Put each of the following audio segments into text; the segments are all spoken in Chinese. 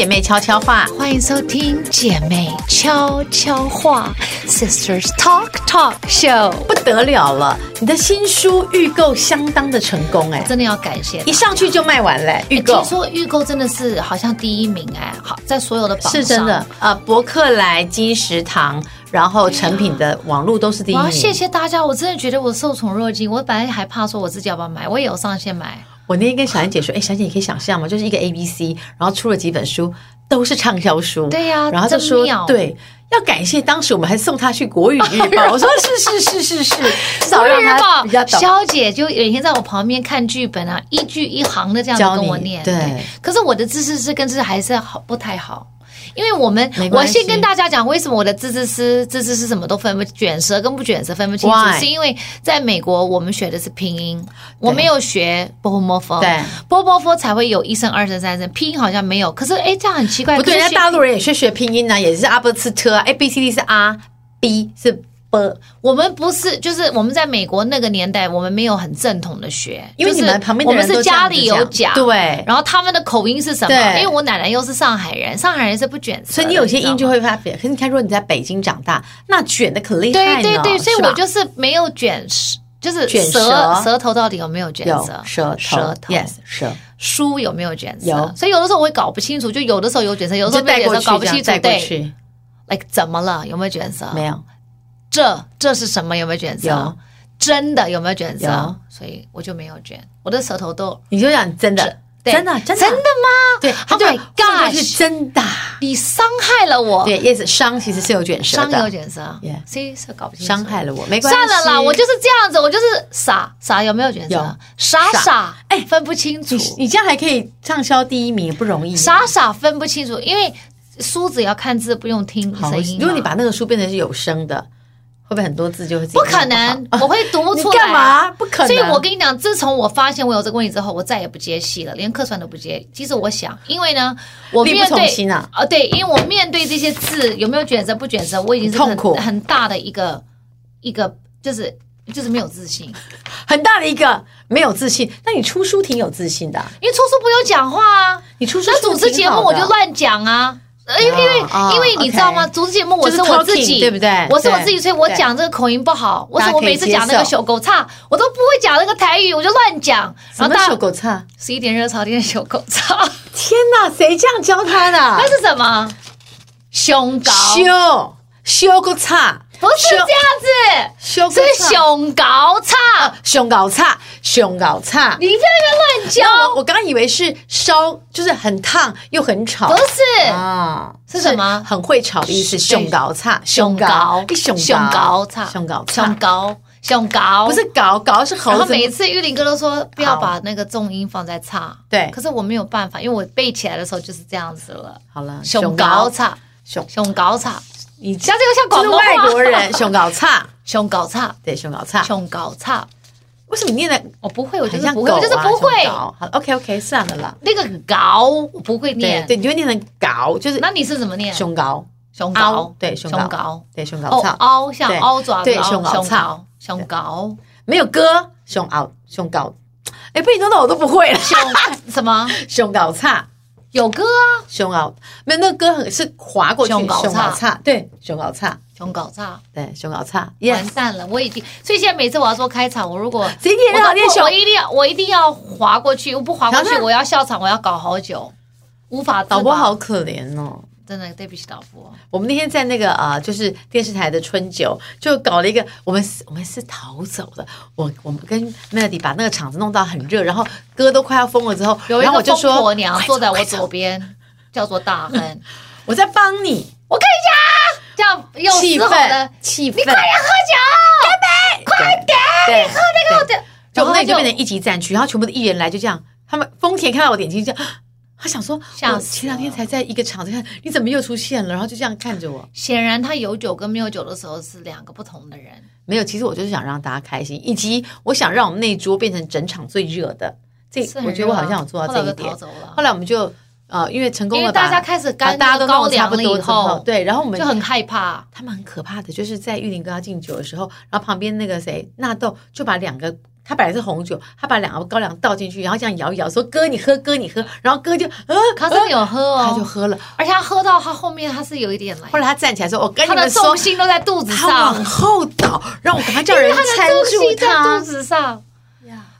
姐妹悄悄话，欢迎收听姐妹悄悄话，Sisters Talk Talk Show，不得了了！你的新书预购相当的成功哎，真的要感谢，一上去就卖完了。预购，听说预购真的是好像第一名哎，好在所有的榜上是真的啊，博客来、金石堂，然后成品的网络都是第一名。谢谢大家，我真的觉得我受宠若惊。我本来还怕说我自己要不要买，我也有上线买。我那天跟小安姐说：“哎，小安姐，你可以想象吗？就是一个 A B C，然后出了几本书，都是畅销书。对呀，然后就说对，要感谢当时我们还送他去 国语日报。我说是是是是是，国语日报比较懂。肖姐就有一天在我旁边看剧本啊，一句一行的这样跟我念。对，可是我的知识是跟知识还是好不太好。”因为我们，我先跟大家讲，为什么我的字字诗、字字诗什么都分不卷舌跟不卷舌分不清楚?是因为在美国我们学的是拼音，我没有学波波摩佛，对，波波佛才会有一声、二声、三声，拼音好像没有。可是哎，这样很奇怪，不对，人家大陆人也是学拼音呢、啊，也是阿波斯特，A B C D 是 R B 是。不，我们不是，就是我们在美国那个年代，我们没有很正统的学，因为你们旁边的人都我们是家里有讲，对，然后他们的口音是什么？因为我奶奶又是上海人，上海人是不卷舌，所以你有些音就会发扁。可是你看，如果你在北京长大，那卷的可厉害了。对对对，所以我就是没有卷舌，就是卷舌，舌头到底有没有卷舌？舌舌头，yes，舌。书有没有卷舌？有。所以有的时候我会搞不清楚，就有的时候有卷舌，有的时候没有卷舌，搞不清楚。对，like 怎么了？有没有卷舌？没有。这这是什么？有没有卷舌？有，真的有没有卷舌？所以我就没有卷，我的舌头都。你就讲真的，真的，真的吗？对，Oh my God，是真的。你伤害了我。对，Yes，伤其实是有卷舌的，伤有卷舌。Yeah，C 是搞不清楚。伤害了我，没关系。算了啦，我就是这样子，我就是傻傻，有没有卷舌？傻傻，哎，分不清楚。你这样还可以畅销第一名，不容易。傻傻分不清楚，因为书只要看字，不用听声音。如果你把那个书变成是有声的。会不会很多字就会不，不可能？我会读不出 来。干嘛？不可能。所以我跟你讲，自从我发现我有这个问题之后，我再也不接戏了，连客串都不接。其实我想，因为呢，我面对啊、哦，对，因为我面对这些字有没有卷舌不卷舌，我已经是很痛苦很大的一个一个，就是就是没有自信，很大的一个没有自信。那你出书挺有自信的、啊，因为出书不用讲话啊，你出书那主持节目我就乱讲啊。因为因为因为你知道吗？主持节目我是我自己，对不对？我是我自己，所以我讲这个口音不好。我是我每次讲那个小狗叉，我都不会讲那个台语，我就乱讲。什么小狗叉？十一点热炒店小狗叉。天哪，谁这样教他的？那是什么？胸高。修修个叉。不是这样子，是胸高叉，胸高叉，胸高叉。你在那边乱教。我刚以为是烧，就是很烫又很吵。不是啊，是什么？很会吵的意思。胸高叉，胸高，胸高叉，胸高，胸高，胸高。不是高高是猴子。然后每次玉林哥都说不要把那个重音放在差。对。可是我没有办法，因为我背起来的时候就是这样子了。好了，胸高叉，胸胸高叉。你像这个像广东外国人，胸高叉，胸高叉，对，胸高叉，胸高叉。为什么你念的我不会？我就是不会，我就是不会。好，OK OK，算了啦。那个高我不会念，对，你就会念成高，就是。那你是怎么念？胸高，胸高，对，胸高，对，胸高叉。凹像凹爪，对，胸高叉，胸高没有歌，胸凹，胸高。哎，被你弄到我都不会了。胸什么？胸高叉。有歌啊，胸凹，没有那个歌很是滑过去，胸高叉，对，胸高叉，胸高叉，对，胸高叉，完蛋了，我已经，所以现在每次我要说开场，我如果今天让练胸，我一定要，我一定要滑过去，我不滑过去，我要笑场，我要搞好久，无法。导播好可怜哦。真的对不起导播，我们那天在那个啊、呃，就是电视台的春酒，就搞了一个，我们我们是逃走的，我我们跟 Melody 把那个场子弄到很热，然后歌都快要疯了之后，然后我就说，婆娘坐在我左边，叫做大亨，我在帮你，我跟你讲，这样有气氛，气氛，你快点喝酒，干杯，快点，你喝那个的，就那就变成一级战区，然后全部的艺人来就这样，他们丰田看到我眼睛就。他想说，我前两天才在一个场子看，你怎么又出现了？然后就这样看着我。显然，他有酒跟没有酒的时候是两个不同的人。没有，其实我就是想让大家开心，以及我想让我们那一桌变成整场最热的。这我觉得我好像有做到这一点。后来，后来我们就呃，因为成功了，大家开始干，大家都高粱了以后，对，然后我们就很害怕。他们很可怕的，就是在玉林跟他敬酒的时候，然后旁边那个谁纳豆就把两个他本来是红酒，他把两个高粱倒进去，然后这样摇一摇，说哥你喝，哥你喝，然后哥就呃，他真的有喝哦，他就喝了，而且他喝到他后面他是有一点来，后来他站起来说，我跟你们说，他的重心都在肚子上，他往后倒，让我赶快叫人搀住他，在肚子上。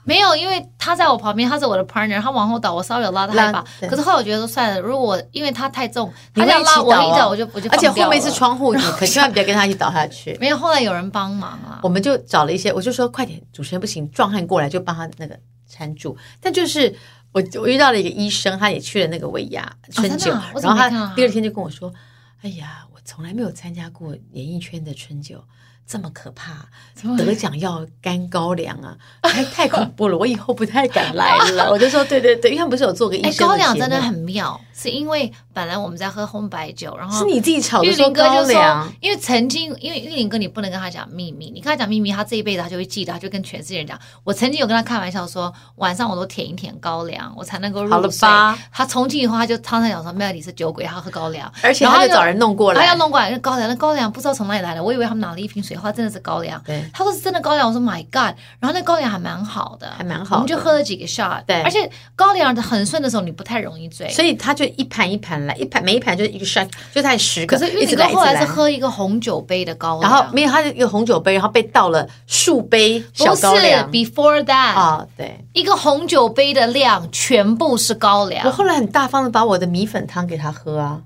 没有，因为他在我旁边，他是我的 partner，他往后倒，我稍微有拉他一把。可是后来我觉得说算了，如果因为他太重，他这样拉我一脚，我就我就而且后面是窗户，你可 千万别跟他一起倒下去。没有，后来有人帮忙啊，我们就找了一些，我就说快点，主持人不行，壮汉过来就帮他那个搀住。但就是我我遇到了一个医生，他也去了那个尾牙春酒，然后他第二天就跟我说：“哎呀，我从来没有参加过演艺圈的春酒。”这么可怕，得奖要干高粱啊，太太恐怖了！我以后不太敢来了。我就说，对对对，因为他们不是有做个医生的、欸、高粱真的很妙，是因为本来我们在喝红白酒，然后是你自己炒的说高粱，因为曾经因为玉林哥你不能跟他讲秘密，你跟他讲秘密，他这一辈子他就会记得，他就跟全世界人讲。我曾经有跟他开玩笑说，晚上我都舔一舔高粱，我才能够入睡。好了吧？他从今以后他就常常讲说，Melody 是酒鬼，他喝高粱，而且他就找人弄过来，他要弄过来那高粱，那高粱不知道从哪里来的，我以为他们拿了一瓶水。他真的是高粱，对，他说是真的高粱。我说 My God，然后那高粱还蛮好的，还蛮好。我们就喝了几个 shot，对，而且高粱很顺的时候，你不太容易醉，所以他就一盘一盘来，一盘每一盘就是一个 shot，就才十个。可是玉林哥后来是喝一个红酒杯的高粱，然后没有，他是一个红酒杯，然后被倒了数杯小高粱。不是 before that 啊，对，一个红酒杯的量全部是高粱。我后来很大方的把我的米粉汤给他喝啊。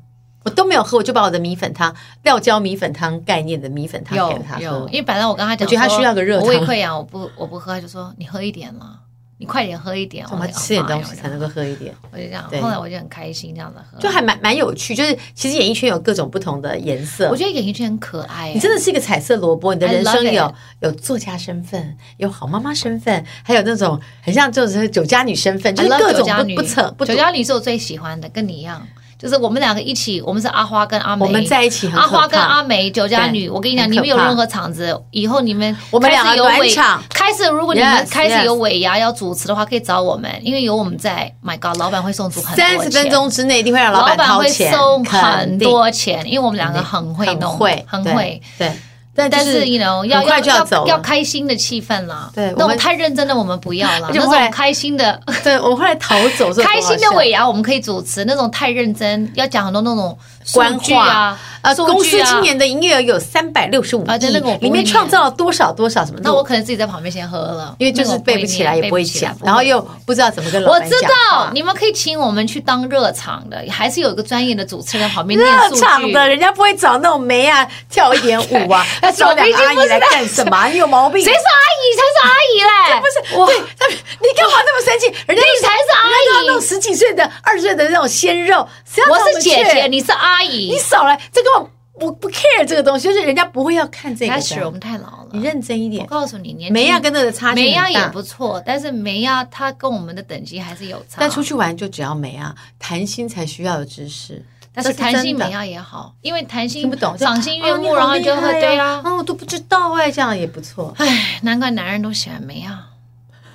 我都没有喝，我就把我的米粉汤、料椒米粉汤概念的米粉汤给他喝。因为本来我跟他讲，我觉得他需要个热汤。我胃溃疡，我不我不喝，他就说你喝一点嘛，你快点喝一点。我们吃点东西才能够喝一点。我就这样，后来我就很开心这样子喝，就还蛮蛮有趣。就是其实演艺圈有各种不同的颜色，我觉得演艺圈很可爱。你真的是一个彩色萝卜，你的人生有有作家身份，有好妈妈身份，还有那种很像就是酒家女身份，就是各种不不不。酒家女是我最喜欢的，跟你一样。就是我们两个一起，我们是阿花跟阿梅，我们在一起。阿花跟阿梅酒家女，我跟你讲，你们有任何场子，以后你们我们两个暖场。开始，如果你们开始有尾牙要主持的话，可以找我们，因为有我们在。My God，老板会送出很多钱，三十分钟之内一定会让老板会送很多钱，因为我们两个很会弄，会。很会，对。但但是，you know，要要要要开心的气氛啦。对，那种太认真的我们不要了。那种开心的，对，我们后来逃走。开心的尾牙我们可以主持，那种太认真要讲很多那种官话啊。呃，公司今年的营业额有三百六十五亿，里面创造了多少多少什么？那我可能自己在旁边先喝了，因为就是背不起来，也不会讲，然后又不知道怎么跟老板讲。我知道你们可以请我们去当热场的，还是有一个专业的主持人旁边。热场的，人家不会找那种没啊跳一点舞啊，要找两个阿姨来干什么？你有毛病？谁是阿姨？才是阿姨嘞！不是我，你干嘛那么生气？人家你才是阿姨，那种十几岁的、二十岁的那种鲜肉，我是姐姐，你是阿姨，你少来这个。我不 care 这个东西，就是人家不会要看这个。开始我们太老了，你认真一点。我告诉你，年梅亚跟那个差距很大。梅亚也不错，但是梅亚她跟我们的等级还是有差。但出去玩就只要梅亚，谈心才需要的知识。但是谈心梅亚也好，因为谈心听不懂，赏心悦目，然后就会对啊，啊，我都不知道哎，这样也不错。哎，难怪男人都喜欢梅亚。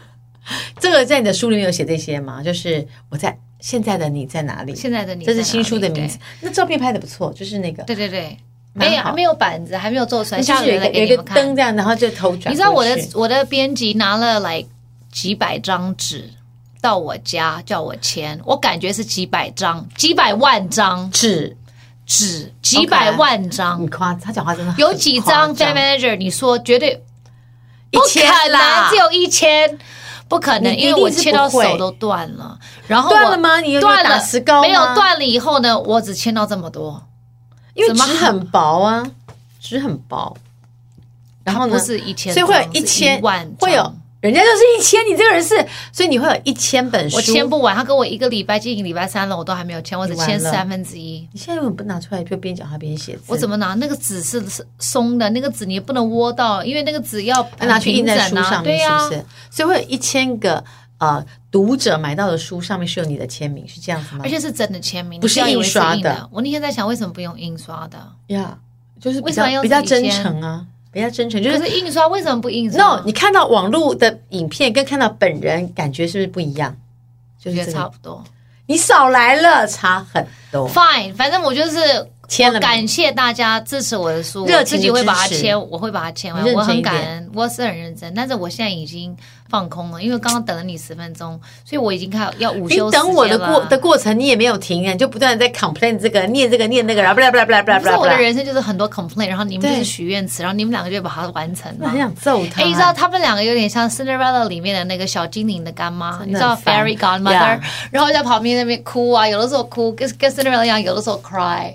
这个在你的书里面有写这些吗？就是我在。现在的你在哪里？现在的你，这是新书的名字。那照片拍的不错，就是那个。对对对，没有还没有板子，还没有做出来。下面有一个灯这样，然后就头转。你知道我的我的编辑拿了来几百张纸到我家叫我签，我感觉是几百张、几百万张纸纸几百万张。你夸他讲话真的有几张 Fan Manager？你说绝对不可能，只有一千。不可能，因为我切到手都断了。然后断了吗？你有断了石膏吗？没有断了以后呢？我只切到这么多，因为纸很薄啊，纸很薄。然后呢？不是一千，所以会有一千万，会有。人家就是一千，你这个人是，所以你会有一千本书，我签不完。他跟我一个礼拜，接近礼拜三了，我都还没有签，我只签三分之一。你现在为什么不拿出来就边讲话边写字？我怎么拿？那个纸是松的，那个纸你也不能窝到，因为那个纸要拿去印在书上面，是不是？所以会有一千个呃读者买到的书上面是有你的签名，是这样子吗？而且是真的签名，不是印刷的。我那天在想，为什么不用印刷的？呀，就是为什么要比较真诚啊？比较真诚，就是印刷为什么不印刷？No，你看到网络的影片跟看到本人感觉是不是不一样？就是差不多。你少来了，差很多。Fine，反正我就是签了，感谢大家支持我的书，我自己会把它签，我会把它签完，我很感恩，我是很认真，但是我现在已经放空了，因为刚刚等了你十分钟，所以我已经开始要午休。你等我的过的过程，你也没有停啊，你就不断的在 complain 这个念这个念那个，然后不啦不啦不啦不啦不啦。我的人生就是很多 complain，然后你们就是许愿词，然后你们两个就把它完成了。很想揍他。哎，你知道他们两个有点像 Cinderella 里面的那个小精灵的干妈，你知道 Fairy Godmother，然后在旁边那边哭啊，有的时候哭跟跟 Cinderella 一样，有的时候 cry。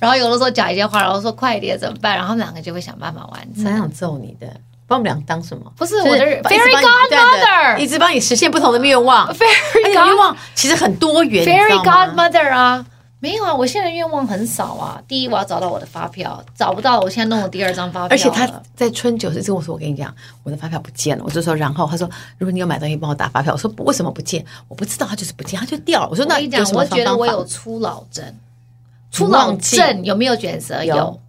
然后有的时候讲一些话，然后说快一点怎么办？然后他们两个就会想办法完成。蛮想揍你的，把我们俩当什么？不是我的 Fairy Godmother，一直帮你实现不同的愿望。Fairy 愿望其实很多元，Fairy Godmother 啊，没有啊，我现在愿望很少啊。第一，我要找到我的发票，找不到，我现在弄了第二张发票。而且他在春酒时跟我说：“我跟你讲，我的发票不见了。”我就说：“然后他说，如果你有买东西，帮我打发票。”我说：“为什么不见？我不知道，他就是不见，他就掉了。”我说：“那你讲，我觉得我有初老症。”初老症有没有卷舌？有，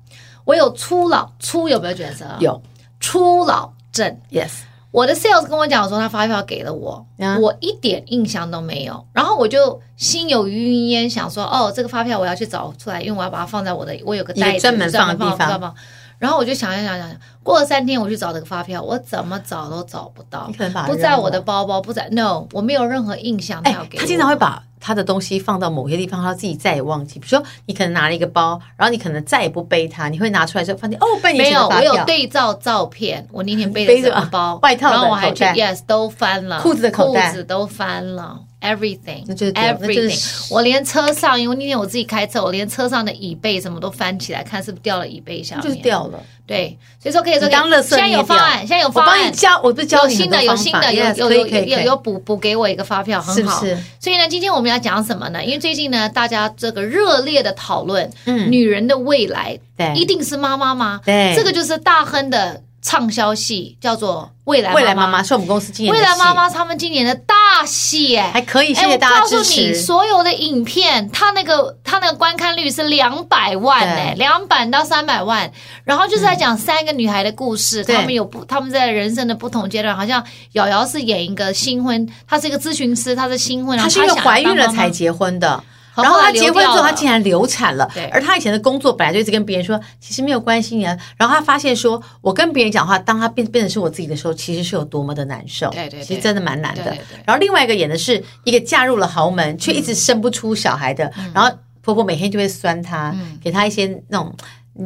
我有初老初有没有卷舌？有，初老症。Yes，我的 sales 跟我讲说他发票给了我，我一点印象都没有。然后我就心有余云焉，想说哦，这个发票我要去找出来，因为我要把它放在我的，我有个袋子专门放的地方。然后我就想想想想，过了三天我去找这个发票，我怎么找都找不到，不在我的包包，不在，no，我没有任何印象他要给我。他经常会把。他的东西放到某些地方，他自己再也忘记。比如说，你可能拿了一个包，然后你可能再也不背它，你会拿出来之后发现哦，背你没有，我有对照照片，我那天背的什么包，啊、外套然后我还去，yes，都翻了，裤子的口袋，裤子都翻了，everything，everything，我连车上，因为那天我自己开车，我连车上的椅背什么都翻起来看，是不是掉了椅背下面？就是掉了。对，所以说可以说现在有方案，现在有方案，我帮你教，我不是教你有新的，有新的，有有有有有补补给我一个发票，很好。所以呢，今天我们要讲什么呢？因为最近呢，大家这个热烈的讨论，嗯，女人的未来，对，一定是妈妈吗？对，这个就是大亨的。畅销戏叫做《未来未来妈妈》，是我们公司今年未来妈妈他们今年的大戏，哎，还可以，谢谢大家支持。我告诉你，所有的影片，它那个它那个观看率是两百万，哎，两百到三百万。然后就是在讲三个女孩的故事，她们有不，她们在人生的不同阶段，好像瑶瑶是演一个新婚，她是一个咨询师，她是新婚，她是因为怀孕了才结婚的。然后她结婚之后，她竟然流产了。对，而她以前的工作本来就一直跟别人说，其实没有关系啊。然后她发现说，我跟别人讲话，当她变变成是我自己的时候，其实是有多么的难受。对对，其实真的蛮难的。然后另外一个演的是一个嫁入了豪门却一直生不出小孩的，然后婆婆每天就会酸她，给她一些那种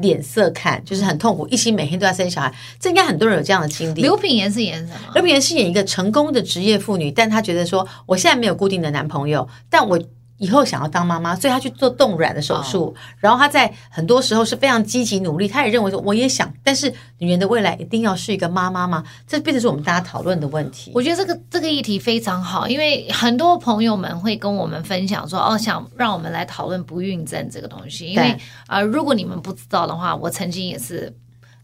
脸色看，就是很痛苦，一心每天都要生小孩。这应该很多人有这样的经历。刘品言是演什么？刘品言是演一个成功的职业妇女，但她觉得说，我现在没有固定的男朋友，但我。以后想要当妈妈，所以她去做冻卵的手术。Oh. 然后她在很多时候是非常积极努力。她也认为说，我也想，但是女人的未来一定要是一个妈妈吗？这变成是我们大家讨论的问题。我觉得这个这个议题非常好，因为很多朋友们会跟我们分享说，哦，想让我们来讨论不孕症这个东西。因为啊、呃，如果你们不知道的话，我曾经也是。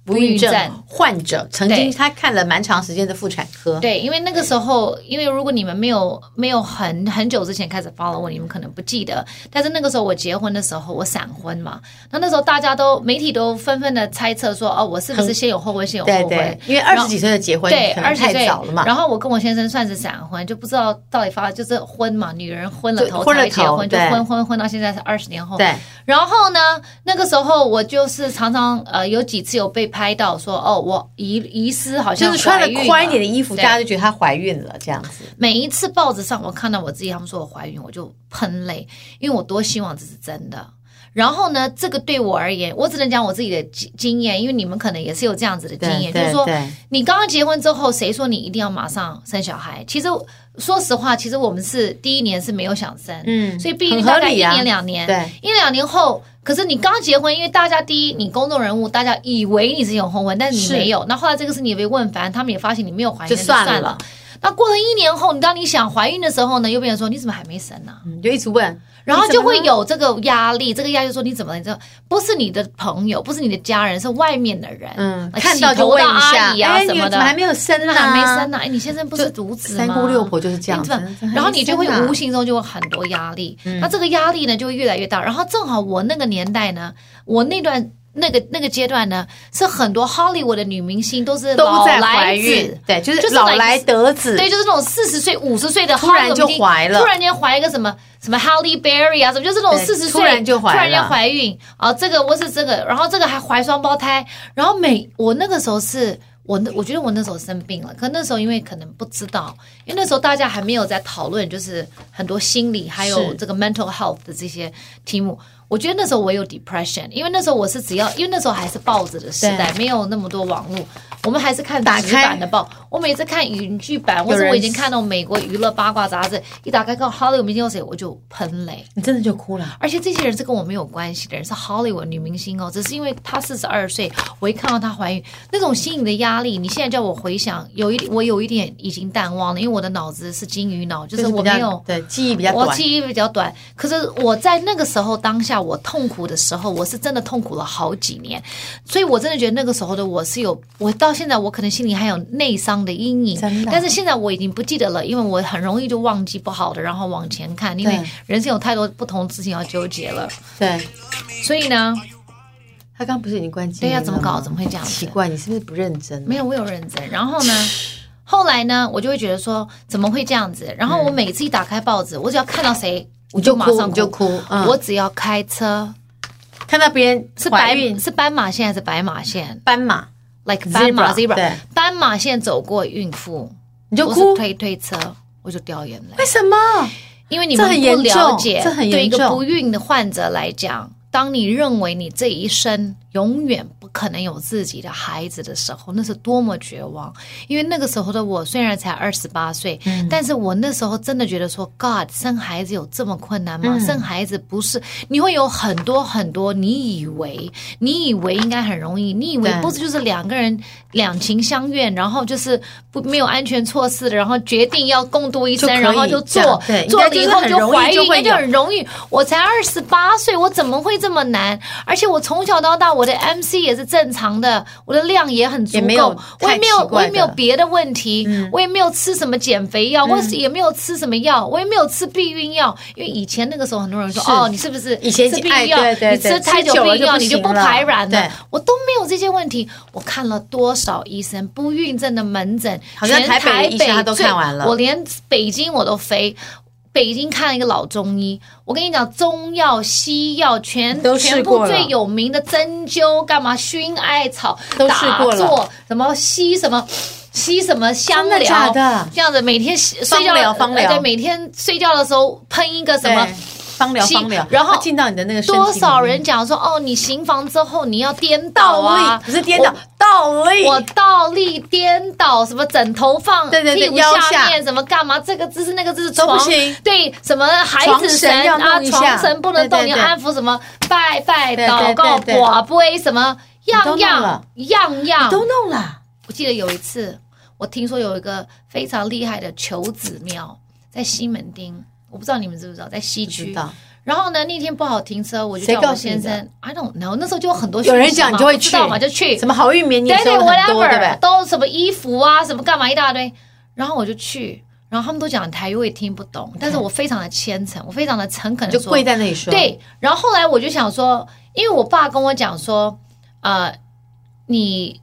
不孕症患者曾经他看了蛮长时间的妇产科。对，因为那个时候，因为如果你们没有没有很很久之前开始 follow 我，你们可能不记得。但是那个时候我结婚的时候，我闪婚嘛，那那时候大家都媒体都纷纷的猜测说，哦，我是不是先有后婚，先有后婚？对对，因为二十几岁的结婚，对，二十岁太早了嘛。然后我跟我先生算是闪婚，就不知道到底发就是婚嘛，女人昏了头才结婚，就婚婚婚到现在是二十年后。对。然后呢，那个时候我就是常常呃有几次有被拍到说哦，我遗遗失好像就是穿了宽一点的衣服，大家就觉得她怀孕了这样子。每一次报纸上我看到我自己他们说我怀孕，我就喷泪，因为我多希望这是真的。然后呢，这个对我而言，我只能讲我自己的经经验，因为你们可能也是有这样子的经验，就是说你刚刚结婚之后，谁说你一定要马上生小孩？其实说实话，其实我们是第一年是没有想生，嗯，所以毕竟大概一年两年，对，一两年后。可是你刚结婚，因为大家第一，你公众人物，大家以为你是有婚婚，但是你没有。那后来这个事你也被问烦，他们也发现你没有怀孕，就算了。算了。那过了一年后，你当你想怀孕的时候呢，又变成说你怎么还没生呢？嗯，就一直问。然后就会有这个压力，这个压力说你怎么了？你知道，不是你的朋友，不是你的家人，是外面的人。嗯，看到就问一下，哎，什么的，还没有生呢？还没生呢？哎，你先生不是独子吗？三姑六婆就是这样子。然后你就会无形中就会很多压力，那这个压力呢就会越来越大。然后正好我那个年代呢，我那段那个那个阶段呢，是很多 Hollywood 的女明星都是老来子，都在怀孕，对，就是老来得子，对，就是那种四十岁、五十岁的突然就怀了，突然间怀一个什么什么 Halle Berry 啊，什么就是那种四十岁突然就怀了，突然间怀孕。啊，这个我是这个，然后这个还怀双胞胎，然后每我那个时候是我那我觉得我那时候生病了，可那时候因为可能不知道，因为那时候大家还没有在讨论，就是很多心理还有这个 mental health 的这些题目。我觉得那时候我有 depression，因为那时候我是只要，因为那时候还是报纸的时代，没有那么多网络，我们还是看纸版的报。我每次看影剧版，或者我已经看到美国娱乐八卦杂志，一打开看 Hollywood 明星有谁，我就喷泪，你真的就哭了。而且这些人是跟我没有关系的人，是 Hollywood 女明星哦，只是因为她四十二岁，我一看到她怀孕，那种心理的压力，你现在叫我回想，有一我有一点已经淡忘了，因为我的脑子是金鱼脑，就是我没有对记忆比较短，我记忆比较短。可是我在那个时候当下，我痛苦的。时候我是真的痛苦了好几年，所以我真的觉得那个时候的我是有，我到现在我可能心里还有内伤的阴影，但是现在我已经不记得了，因为我很容易就忘记不好的，然后往前看，因为人生有太多不同的事情要纠结了。对，所以呢，他刚不是已经关机了？对呀，怎么搞？怎么会这样？奇怪，你是不是不认真？没有，我有认真。然后呢，后来呢，我就会觉得说，怎么会这样子？然后我每次一打开报纸，我只要看到谁，我就马上就哭。我只要开车。看到别人是白是斑马线还是白马线？斑马，like 斑马 zebra，斑马线走过孕妇，你就哭。推推车，我就掉眼泪。为什么？因为你们不了解。对一个不孕的患者来讲，当你认为你这一生永远不可能有自己的孩子的时候，那是多么绝望！因为那个时候的我虽然才二十八岁，嗯，但是我那时候真的觉得说，God，生孩子有这么困难吗？嗯，生孩子不是你会有很多很多，你以为你以为应该很容易，你以为不是就是两个人两情相悦，然后就是不没有安全措施的，然后决定要共度一生，然后就做做了以后就怀孕，应该就很容易。我才二十八岁，我怎么会这么难？而且我从小到大我。我的 MC 也是正常的，我的量也很足够，我也没有，我也没有别的问题，嗯、我也没有吃什么减肥药，或、嗯、是也没有吃什么药，我也没有吃避孕药，因为以前那个时候很多人说，哦，你是不是以前吃避孕药？你吃太久避孕药你就不排卵了，我都没有这些问题。我看了多少医生，不孕症的门诊，好像台北医生他都看完了，我连北京我都飞。北京看了一个老中医，我跟你讲，中药、西药全全部最有名的针灸，干嘛熏艾草打坐，什么吸什么吸什么香疗，假的？这样子每天睡觉对，每天睡觉的时候喷一个什么。芳疗，芳疗，然后进到你的那个多少人讲说哦，你行房之后你要颠倒啊，不是颠倒，倒立，我倒立颠倒，什么枕头放屁股下面，什么干嘛？这个姿势那个姿势都不行对，什么孩子神啊，床神不能动，你要安抚什么？拜拜祷告，寡杯什么样样样样都弄了。我记得有一次，我听说有一个非常厉害的求子庙在西门町。我不知道你们知不知道，在西区。然后呢，那天不好停车，我就叫我先生。I don't know。那时候就有很多有人讲，你就会去嘛，就去。什么好运绵绵，对对，whatever，都什么衣服啊，什么干嘛一大堆。然后我就去，然后他们都讲台语，我也听不懂。但是我非常的虔诚，我非常的诚恳的说，就跪在那里说。对。然后后来我就想说，因为我爸跟我讲说，呃，你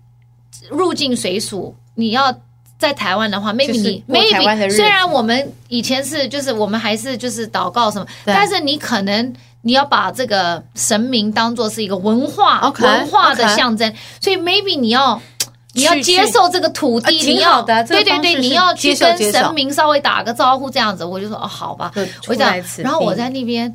入境随俗，你要。在台湾的话，maybe 你 maybe 虽然我们以前是就是我们还是就是祷告什么，但是你可能你要把这个神明当做是一个文化文化的象征.所以 maybe 你要你要接受这个土地，你要对对对，你要去跟神明稍微打个招呼这样子，我就说哦好吧，我这样，然后我在那边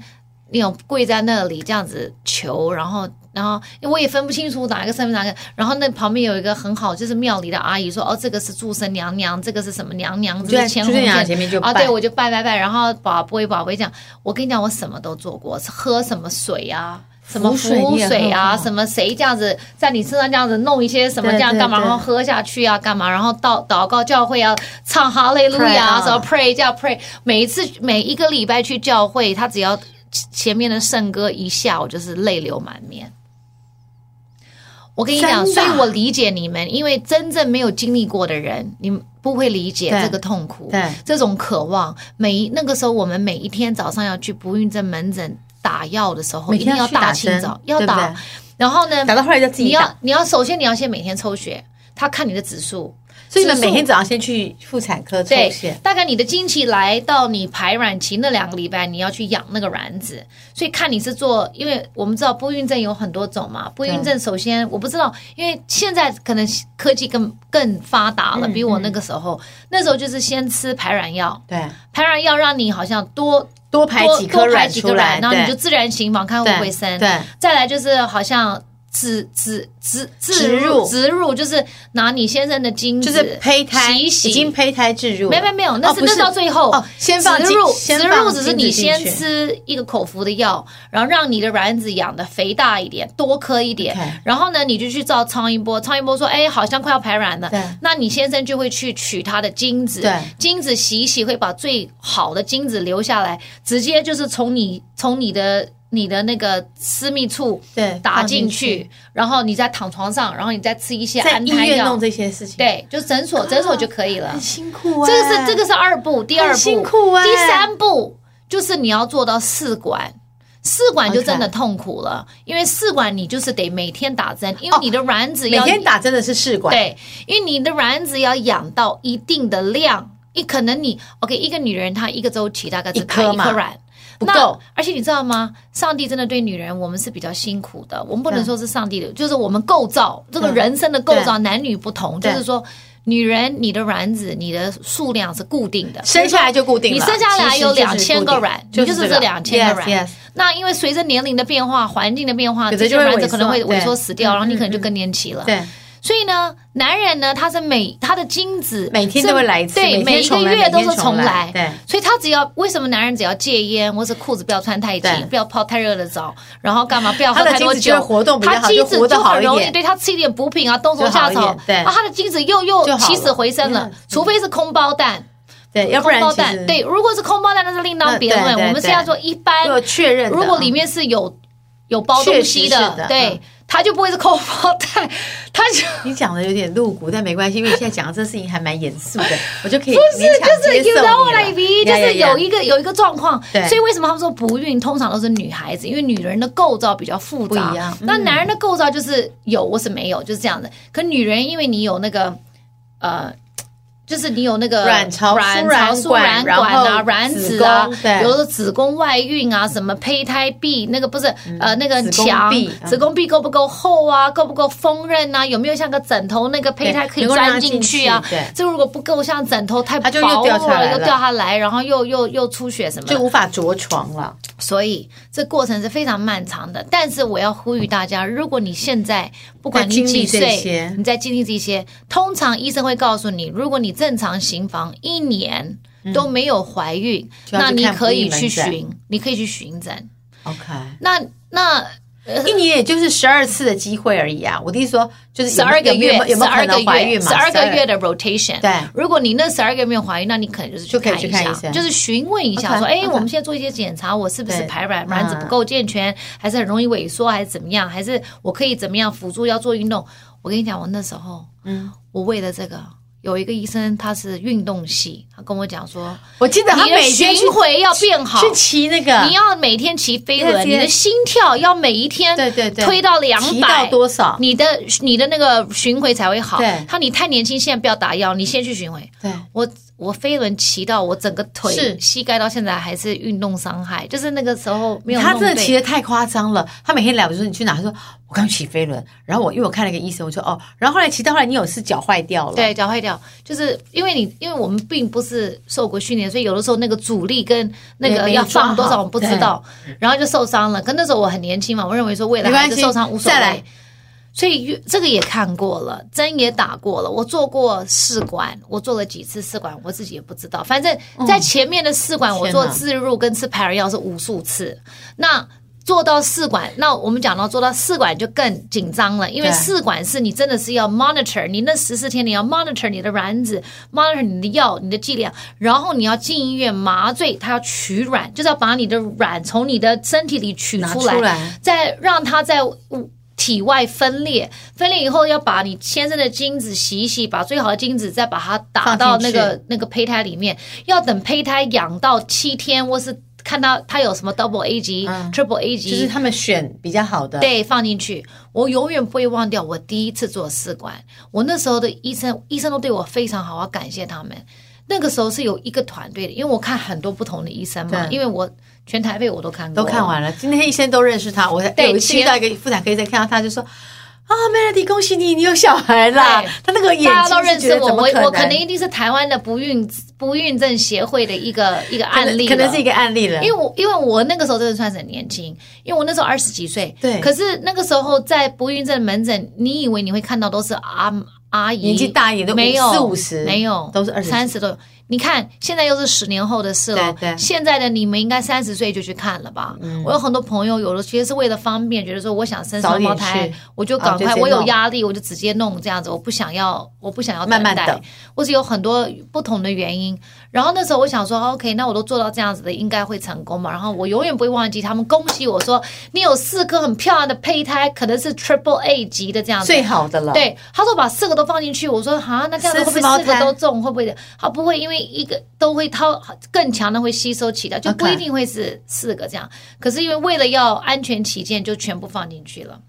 那种跪在那里这样子求，然后。然后，因为我也分不清楚哪一个神明哪个。然后那旁边有一个很好，就是庙里的阿姨说：“哦，这个是注生娘娘，这个是什么娘娘？”就在前面就啊，对，我就拜拜拜。然后宝贝宝贝讲：“我跟你讲，我什么都做过，喝什么水啊，什么符水啊，什么谁这样子在你身上这样子弄一些什么这样干嘛，然后喝下去啊，干嘛？然后到祷告教会啊唱哈利路亚，什么 pray 叫 pray。每一次每一个礼拜去教会，他只要前面的圣歌一下，我就是泪流满面。”我跟你讲，所以我理解你们，因为真正没有经历过的人，你们不会理解这个痛苦，对，这种渴望。每一那个时候，我们每一天早上要去不孕症门诊打药的时候，一定要大清早要打，然后呢，打到后来就自己打。你要你要首先你要先每天抽血，他看你的指数。所以你们每天早上先去妇产科抽血。大概你的经期来到你排卵期那两个礼拜，你要去养那个卵子。所以看你是做，因为我们知道不孕症有很多种嘛。不孕症首先我不知道，因为现在可能科技更更发达了，比我那个时候，那时候就是先吃排卵药。对，排卵药让你好像多多排几颗卵出来，然后你就自然形房，看会不会生。对，再来就是好像。植植植植入植入就是拿你先生的精子，就是胚胎洗洗，已经胚胎置入，没没没有，那是那到最后哦，先放植入植入只是你先吃一个口服的药，然后让你的卵子养的肥大一点，多颗一点，然后呢，你就去照超音波，超音波说，哎，好像快要排卵了，对，那你先生就会去取他的精子，对，精子洗一洗会把最好的精子留下来，直接就是从你从你的。你的那个私密处对打进去，然后你再躺床上，然后你再吃一些安胎药。弄这些事情，对，就诊所诊所就可以了。很辛苦啊！这个是这个是二步，第二步辛苦啊！第三步就是你要做到试管，试管就真的痛苦了，因为试管你就是得每天打针，因为你的卵子要每天打针的是试管，对，因为你的卵子要养到一定的量，你可能你 OK 一个女人她一个周期大概只排一颗卵。不够，而且你知道吗？上帝真的对女人，我们是比较辛苦的。我们不能说是上帝的，就是我们构造这个人生的构造，男女不同。就是说，女人你的卵子，你的数量是固定的，生下来就固定了。你生下来有两千个卵，你就是这两千个卵。那因为随着年龄的变化、环境的变化，这些卵子可能会萎缩死掉，然后你可能就更年期了。对。所以呢，男人呢，他是每他的精子每天都会来一次，对，每一个月都是重来，对。所以他只要为什么男人只要戒烟，或是裤子不要穿太紧，不要泡太热的澡，然后干嘛不要喝太多酒，活动他精子就很容易，对他吃一点补品啊，冬虫夏草，对，啊，他的精子又又起死回生了，除非是空包蛋，对，要不然空包蛋，对，如果是空包蛋，那是另当别论。我们是要做一般确认，如果里面是有有包东西的，对。他就不会是空包袋，他就你讲的有点露骨，但没关系，因为现在讲的这事情还蛮严肃的，我就可以不是就是有的我来比，就是有一个有一个状况，所以为什么他们说不孕通常都是女孩子，因为女人的构造比较复杂，那男人的构造就是有或是没有，就是这样的。可女人因为你有那个呃。就是你有那个卵巢输卵管啊，卵子啊，有的子宫外孕啊，什么胚胎壁那个不是呃那个墙，子宫壁够不够厚啊，够不够丰润啊，有没有像个枕头那个胚胎可以钻进去啊？对，这如果不够像枕头太薄了，又掉下来，然后又又又出血什么，就无法着床了。所以这过程是非常漫长的。但是我要呼吁大家，如果你现在不管你几岁，你在经历这些，通常医生会告诉你，如果你正常行房一年都没有怀孕，嗯、那你可以去寻，你可以去寻诊。OK，那那。一年也就是十二次的机会而已啊！我的意思说，就是十二个月，有没有可能怀孕嘛？十二个月的 rotation。对，如果你那十二个月没有怀孕，那你可能就是去看一下，就是询问一下，说，哎，我们现在做一些检查，我是不是排卵卵子不够健全，还是很容易萎缩，还是怎么样？还是我可以怎么样辅助要做运动？我跟你讲，我那时候，嗯，我为了这个。有一个医生，他是运动系，他跟我讲说，我记得他每天巡回要变好，去骑那个，你要每天骑飞轮，你的心跳要每一天对对对推到两百，到多少，你的你的那个巡回才会好。他说你太年轻，现在不要打药，你先去巡回。对，我。我飞轮骑到我整个腿是膝盖到现在还是运动伤害，就是那个时候没有。他真的骑的太夸张了。他每天来我就说，你去哪？他说我刚骑飞轮，然后我因为我看了一个医生，我说哦，然后后来骑到后来你有是脚坏掉了，对，脚坏掉，就是因为你因为我们并不是受过训练，所以有的时候那个阻力跟那个要放多少我们不知道，然后就受伤了。可那时候我很年轻嘛，我认为说未来还是受伤无所谓。所以这个也看过了，针也打过了，我做过试管，我做了几次试管，我自己也不知道。反正在前面的试管，我做自入跟吃排卵药是无数次。那做到试管，那我们讲到做到试管就更紧张了，因为试管是你真的是要 monitor，你那十四天你要 monitor 你的卵子，monitor 你的药，你的剂量，然后你要进医院麻醉，他要取卵，就是要把你的卵从你的身体里取出来，出来再让它在。体外分裂，分裂以后要把你先生的精子洗一洗，把最好的精子再把它打到那个那个胚胎里面，要等胚胎养到七天或是看到他有什么 double A 级、嗯、triple A 级，就是他们选比较好的，对，放进去。我永远不会忘掉我第一次做试管，我那时候的医生，医生都对我非常好，我要感谢他们。那个时候是有一个团队的，因为我看很多不同的医生嘛，因为我全台北我都看过，都看完了。今天医生都认识他，我有一次遇到一个妇产科医生，看到他就说。啊，Melody，恭喜你，你有小孩啦！他那个眼睛，大家都认识我，我我可能一定是台湾的不孕不孕症协会的一个一个案例可，可能是一个案例了。因为我因为我那个时候真的算是很年轻，因为我那时候二十几岁。对。可是那个时候在不孕症门诊，你以为你会看到都是阿阿姨，年纪大一点都没有四五十，没有都是二十三十都有。你看，现在又是十年后的事了。对对，现在的你们应该三十岁就去看了吧？嗯，我有很多朋友，有的其实是为了方便，觉得说我想生双胞胎，我就赶快，我有压力，我就直接弄这样子，我不想要，我不想要慢慢等，或是有很多不同的原因。然后那时候我想说，OK，那我都做到这样子的，应该会成功嘛。然后我永远不会忘记他们恭喜我说，你有四颗很漂亮的胚胎，可能是 Triple A 级的这样子，最好的了。对，他说把四个都放进去，我说啊，那这样子会不会四个都中？会不会？好，不会，因为一个都会掏更强的会吸收起来，就不一定会是四个这样。可是因为为了要安全起见，就全部放进去了。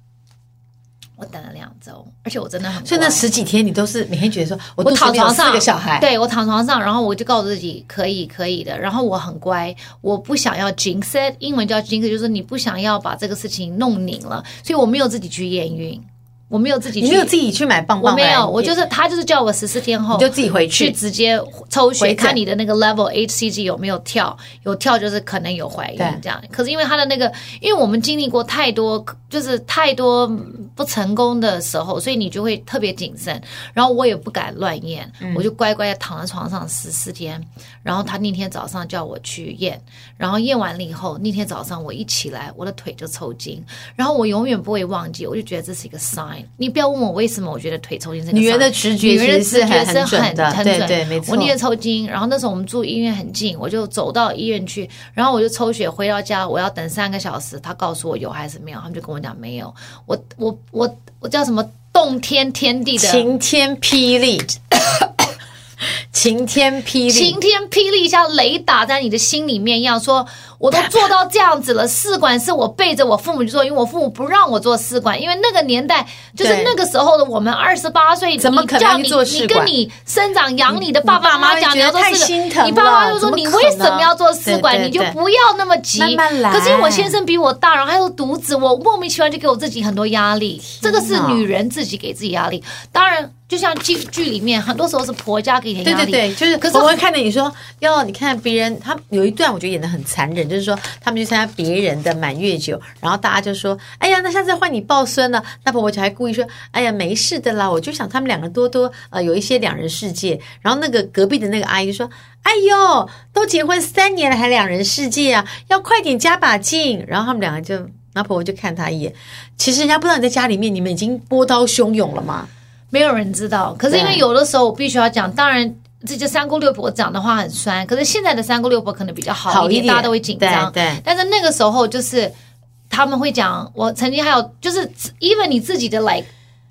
我等了两周，而且我真的很。所以那十几天你都是每天觉得说，我躺床上，四个小孩，对，我躺床上，然后我就告诉自己可以可以的，然后我很乖，我不想要 jinx，英文叫 jinx，就是你不想要把这个事情弄拧了，所以我没有自己去验孕。我没有自己去，你没有自己去买棒棒，我没有，我就是他就是叫我十四天后你就自己回去，去直接抽血看你的那个 level HCG 有没有跳，有跳就是可能有怀孕这样。可是因为他的那个，因为我们经历过太多，就是太多不成功的时候，所以你就会特别谨慎。然后我也不敢乱验，我就乖乖的躺在床上十四天。然后他那天早上叫我去验，然后验完了以后，那天早上我一起来，我的腿就抽筋。然后我永远不会忘记，我就觉得这是一个 sign。你不要问我为什么，我觉得腿抽筋。女人的直觉，女人的直觉是很准的，很对对，没错。我那天抽筋，然后那时候我们住医院很近，我就走到医院去，然后我就抽血，回到家我要等三个小时，他告诉我有还是没有，他们就跟我讲没有。我我我我叫什么？动天天地的晴天霹雳。晴天霹雳，晴天霹雳，像雷打在你的心里面一样。说，我都做到这样子了，试管是我背着我父母去做，因为我父母不让我做试管，因为那个年代就是那个时候的我们二十八岁，怎么可能做试管？你跟你生长养你的爸爸妈妈讲，你要做试管，你爸爸就说你为什么要做试管？你就不要那么急，慢慢来。可是因为我先生比我大，然后还有独子，我莫名其妙就给我自己很多压力。这个是女人自己给自己压力，当然。就像剧剧里面，很多时候是婆家给你压力。对对对，就是。可是我会看着你说，哟，你看别人，他有一段我觉得演得很残忍，就是说他们去参加别人的满月酒，然后大家就说，哎呀，那下次换你抱孙了。那婆婆就还故意说，哎呀，没事的啦，我就想他们两个多多呃有一些两人世界。然后那个隔壁的那个阿姨就说，哎呦，都结婚三年了还两人世界啊，要快点加把劲。然后他们两个就，那婆婆就看他一眼，其实人家不知道你在家里面你们已经波涛汹涌了吗？没有人知道，可是因为有的时候我必须要讲，当然这就三姑六婆讲的话很酸，可是现在的三姑六婆可能比较好一点，一点大家都会紧张。对，对，但是那个时候就是他们会讲，我曾经还有就是 even 你自己的 like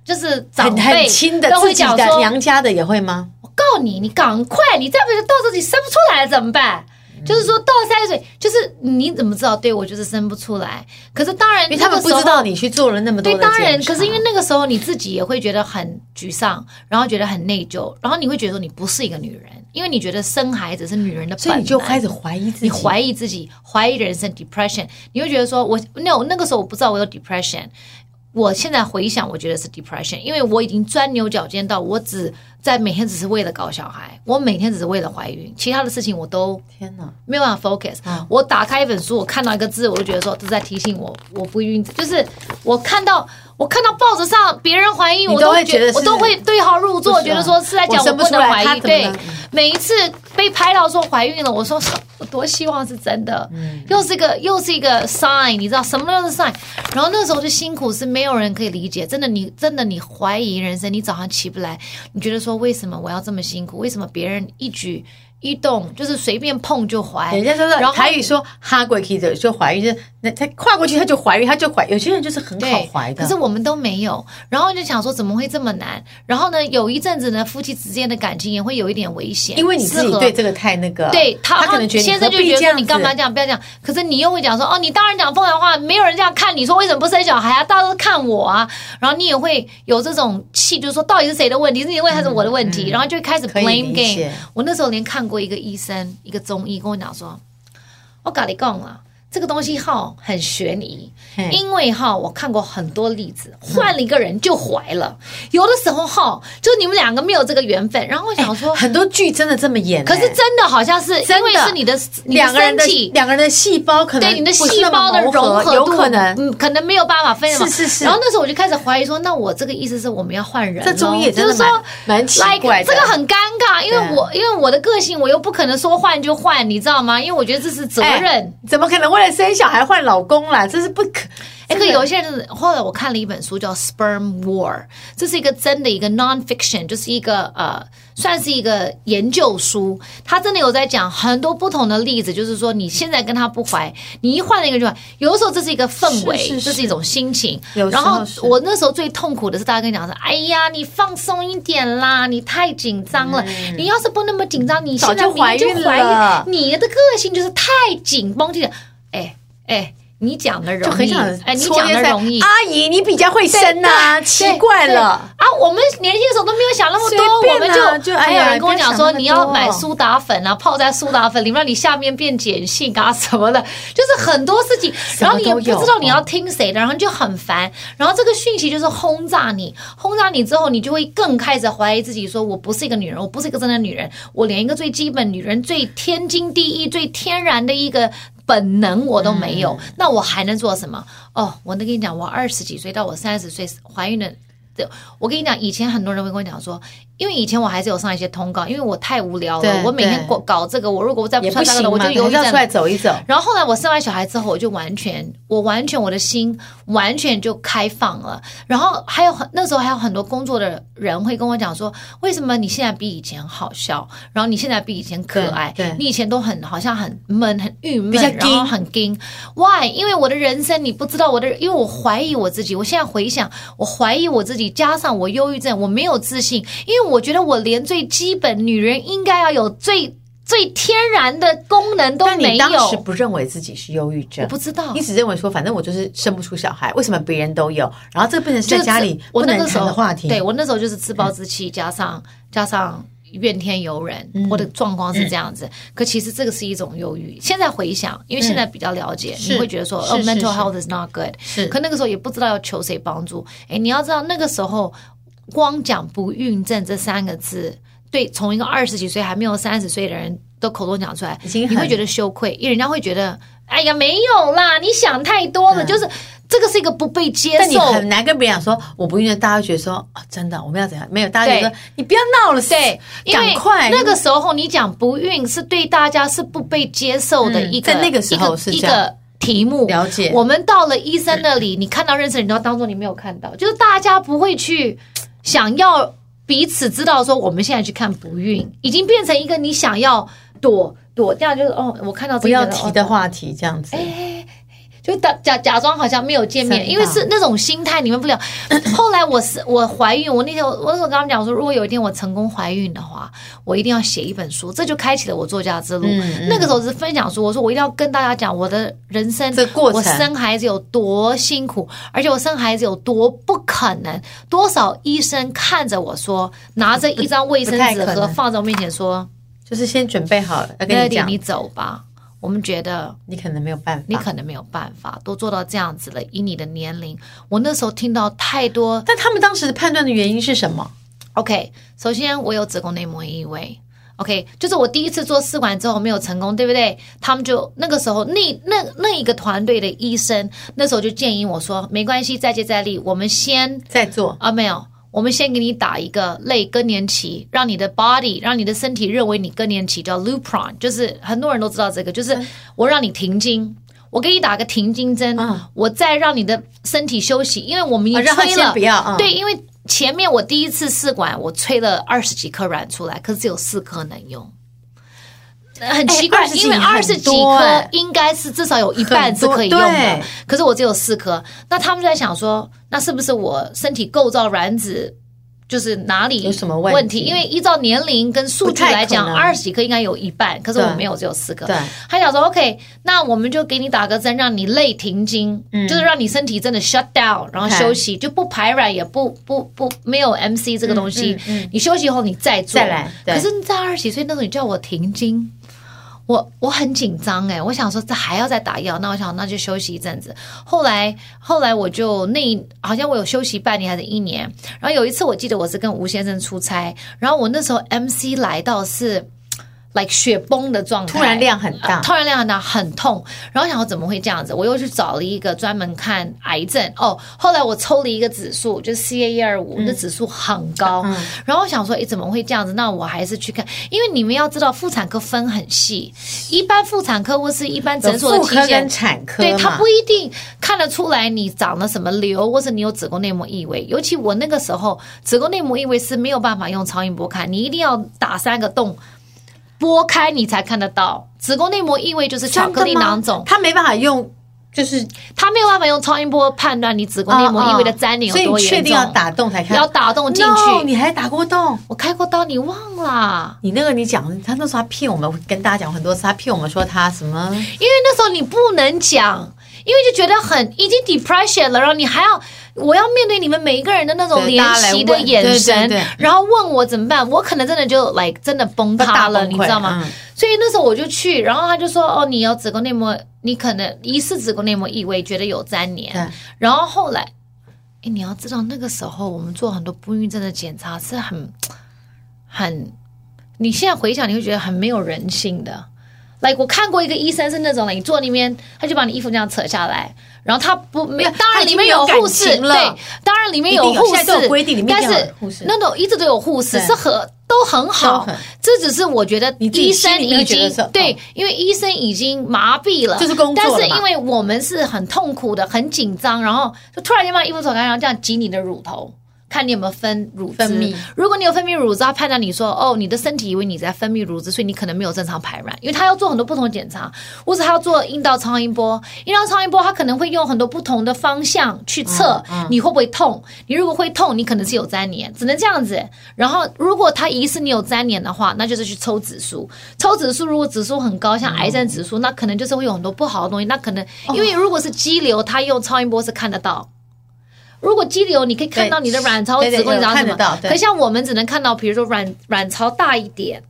就是长辈很亲的都会讲说，娘家的也会吗？我告诉你，你赶快，你再不就到时候你生不出来怎么办？就是说到三十岁，就是你怎么知道？对，我就是生不出来。可是当然，因为他们不知道你去做了那么多。对，当然。可是因为那个时候你自己也会觉得很沮丧，然后觉得很内疚，然后你会觉得说你不是一个女人，因为你觉得生孩子是女人的本能，所以你就开始怀疑自己，你怀疑自己，怀疑人生，depression。你会觉得说我那我那个时候我不知道我有 depression。我现在回想，我觉得是 depression，因为我已经钻牛角尖到我只在每天只是为了搞小孩，我每天只是为了怀孕，其他的事情我都天哪没有办法 focus。我打开一本书，我看到一个字，我就觉得说这是在提醒我我不孕，就是我看到。我看到报纸上别人怀孕，我都会觉得我都会对号入座，觉得说是在讲我不能怀孕。对，每一次被拍到说怀孕了，我说我多希望是真的，嗯又是一个又是一个 sign，你知道什么都是 sign。然后那时候就辛苦是没有人可以理解，真的你真的你怀疑人生，你早上起不来，你觉得说为什么我要这么辛苦？为什么别人一举一动就是随便碰就怀，人家说的，然后台语说哈过去的就怀孕，就是那他跨过去他就怀孕，他就怀。有些人就是很好怀的，可是我们都没有。然后就想说怎么会这么难？然后呢，有一阵子呢，夫妻之间的感情也会有一点危险，因为你自己对这个太那个，对他，他可能觉得先生就觉得说你干嘛这样，不要这样。可是你又会讲说哦，你当然讲风凉话，没有人这样看你，说为什么不生小孩啊？大家都看我啊。然后你也会有这种气，就是说到底是谁的问题？是你问还是我的问题？嗯嗯、然后就开始 blame game。我那时候连看过一个医生，一个中医跟我讲说，我跟你讲了。这个东西哈很悬疑，因为哈我看过很多例子，换了一个人就怀了。有的时候哈，就你们两个没有这个缘分。然后我想说，很多剧真的这么演，可是真的好像是因为是你的两个人的两个人的细胞可能对你的细胞的融合度有可能嗯可能没有办法分。是是是。然后那时候我就开始怀疑说，那我这个意思是我们要换人？这综艺也真的蛮蛮奇怪的。这个很尴尬，因为我因为我的个性，我又不可能说换就换，你知道吗？因为我觉得这是责任，怎么可能为了生小孩换？老公啦，这是不可。哎，可有一些人，后来我看了一本书叫《Sperm War》，这是一个真的一个 non-fiction，就是一个呃，算是一个研究书。他真的有在讲很多不同的例子，就是说你现在跟他不怀，你一换了一个就怀。有的时候这是一个氛围，是是是这是一种心情。然后我那时候最痛苦的是，大家跟你讲说：“哎呀，你放松一点啦，你太紧张了。嗯、你要是不那么紧张，你现在怀孕了。你的个性就是太紧绷的。”哎哎。你讲的容易，哎，你讲的容易。阿姨，你比较会生呐，奇怪了啊！我们年轻的时候都没有想那么多，我们就还有人跟我讲说，你要买苏打粉啊，泡在苏打粉里面，让你下面变碱性啊什么的，就是很多事情。然后你也不知道你要听谁的，然后就很烦。然后这个讯息就是轰炸你，轰炸你之后，你就会更开始怀疑自己，说我不是一个女人，我不是一个真的女人，我连一个最基本女人最天经地义、最天然的一个。本能我都没有，嗯、那我还能做什么？哦，我能跟你讲，我二十几岁到我三十岁怀孕的，我跟你讲，以前很多人会跟我讲说。因为以前我还是有上一些通告，因为我太无聊了，我每天搞搞这个，我如果我再不上这个，我就犹豫在。出来走一走。然后后来我生完小孩之后，我就完全，我完全我的心完全就开放了。然后还有很那时候还有很多工作的人会跟我讲说，为什么你现在比以前好笑？然后你现在比以前可爱？对，你以前都很好像很闷、很郁闷，然后很惊。Why？因为我的人生你不知道我的，因为我怀疑我自己。我现在回想，我怀疑我自己，加上我忧郁症，我没有自信，因为。我觉得我连最基本女人应该要有最最天然的功能都没有。但你当时不认为自己是忧郁症？我不知道，你只认为说，反正我就是生不出小孩，为什么别人都有？然后这个变成是在家里不能谈的话题。对，我那时候就是自暴自弃，加上加上怨天尤人，我的状况是这样子。可其实这个是一种忧郁。现在回想，因为现在比较了解，你会觉得说，哦，mental health is not good。是，可那个时候也不知道要求谁帮助。哎，你要知道那个时候。光讲不孕症这三个字，对，从一个二十几岁还没有三十岁的人都口中讲出来，你会觉得羞愧，因为人家会觉得，哎呀，没有啦，你想太多了，嗯、就是这个是一个不被接受。但你很难跟别人讲说我不孕症，大家会觉得说啊、哦，真的，我们要怎样？没有，大家觉得你不要闹了，对，赶快。那个时候你讲不孕是对大家是不被接受的一个，嗯、在那个时候是一个题目。了解。我们到了医生那里，你看到认识的人都要当做你没有看到，就是大家不会去。想要彼此知道说，我们现在去看不孕，已经变成一个你想要躲躲掉，就是哦，我看到不要提的话题这样子。哎。就假假假装好像没有见面，因为是那种心态，你们不了。后来我是我怀孕，我那天我我跟他们讲说，如果有一天我成功怀孕的话，我一定要写一本书，这就开启了我作家之路。那个时候是分享书，我说我一定要跟大家讲我的人生，这过程，我生孩子有多辛苦，而且我生孩子有多不可能，多少医生看着我说，拿着一张卫生纸盒放在我面前说，就是先准备好了，要跟你讲，你走吧。我们觉得你可能没有办法，你可能没有办法都做到这样子了。以你的年龄，我那时候听到太多，但他们当时的判断的原因是什么？OK，首先我有子宫内膜异位，OK，就是我第一次做试管之后没有成功，对不对？他们就那个时候，那那那一个团队的医生那时候就建议我说，没关系，再接再厉，我们先再做啊，没有。我们先给你打一个类更年期，让你的 body，让你的身体认为你更年期叫 Lupron，就是很多人都知道这个，就是我让你停经，我给你打个停经针，嗯、我再让你的身体休息，因为我们已经催了，不要，嗯、对，因为前面我第一次试管我催了二十几颗卵出来，可是只有四颗能用。很奇怪，因为二十几颗应该是至少有一半是可以用的，可是我只有四颗。那他们就在想说，那是不是我身体构造卵子就是哪里有什么问题？因为依照年龄跟数据来讲，二十几颗应该有一半，可是我没有，只有四颗。他想说 OK，那我们就给你打个针，让你类停经，嗯、就是让你身体真的 shut down，然后休息就不排卵，也不不不没有 MC 这个东西。嗯嗯嗯、你休息后你再做。再来。可是你在二十几岁那时候，你叫我停经。我我很紧张诶，我想说这还要再打药，那我想那就休息一阵子。后来后来我就那好像我有休息半年还是一年。然后有一次我记得我是跟吴先生出差，然后我那时候 MC 来到是。Like 雪崩的状态，突然量很大，突然量很大，很痛。然后想说怎么会这样子？我又去找了一个专门看癌症哦。后来我抽了一个指数，就是 CA 一二五，那指数很高。嗯、然后我想说，哎，怎么会这样子？那我还是去看，因为你们要知道，妇产科分很细，一般妇产科或是一般诊所的体检，跟产科对，他不一定看得出来你长了什么瘤，或是你有子宫内膜异位。尤其我那个时候，子宫内膜异位是没有办法用超音波看，你一定要打三个洞。拨开你才看得到，子宫内膜异位就是巧克力囊肿，它没办法用，就是他没有办法用超音波判断你子宫内膜异位的粘连有多严重，所以你确定要打洞才看，要打洞进去。No, 你还打过洞？我开过刀，你忘了？你那个你讲，他那时候他骗我们，跟大家讲很多次，他骗我们说他什么？因为那时候你不能讲。因为就觉得很已经 depression 了，然后你还要我要面对你们每一个人的那种怜惜的眼神，然后问我怎么办，我可能真的就 like 真的崩塌了，你知道吗？嗯、所以那时候我就去，然后他就说哦，你有子宫内膜，你可能疑似子宫内膜异位，觉得有粘连。对然后后来，哎，你要知道那个时候我们做很多不孕症的检查是很很，你现在回想你会觉得很没有人性的。来，like, 我看过一个医生是那种的，你坐那边，他就把你衣服这样扯下来，然后他不没有，当然里面有护士，对，当然里面有护士，规定里面有护士，但是那种一直都有护士，是很都很好，这只是我觉得医生已经对，因为医生已经麻痹了，就是工作，但是因为我们是很痛苦的，很紧张，然后就突然间把衣服扯开，然后这样挤你的乳头。看你有没有分乳汁，分泌。如果你有分泌乳汁，他判断你说哦，你的身体以为你在分泌乳汁，所以你可能没有正常排卵，因为他要做很多不同的检查，或者他要做阴道超音波。阴道超音波他可能会用很多不同的方向去测你会不会痛。你如果会痛，你可能是有粘连，只能这样子。然后如果他疑似你有粘连的话，那就是去抽指数。抽指数如果指数很高，像癌症指数，那可能就是会有很多不好的东西。那可能因为如果是肌瘤，他用超音波是看得到。如果肌瘤，你可以看到你的卵巢、子宫长什么？可像我们只能看到，比如说卵卵巢大一点，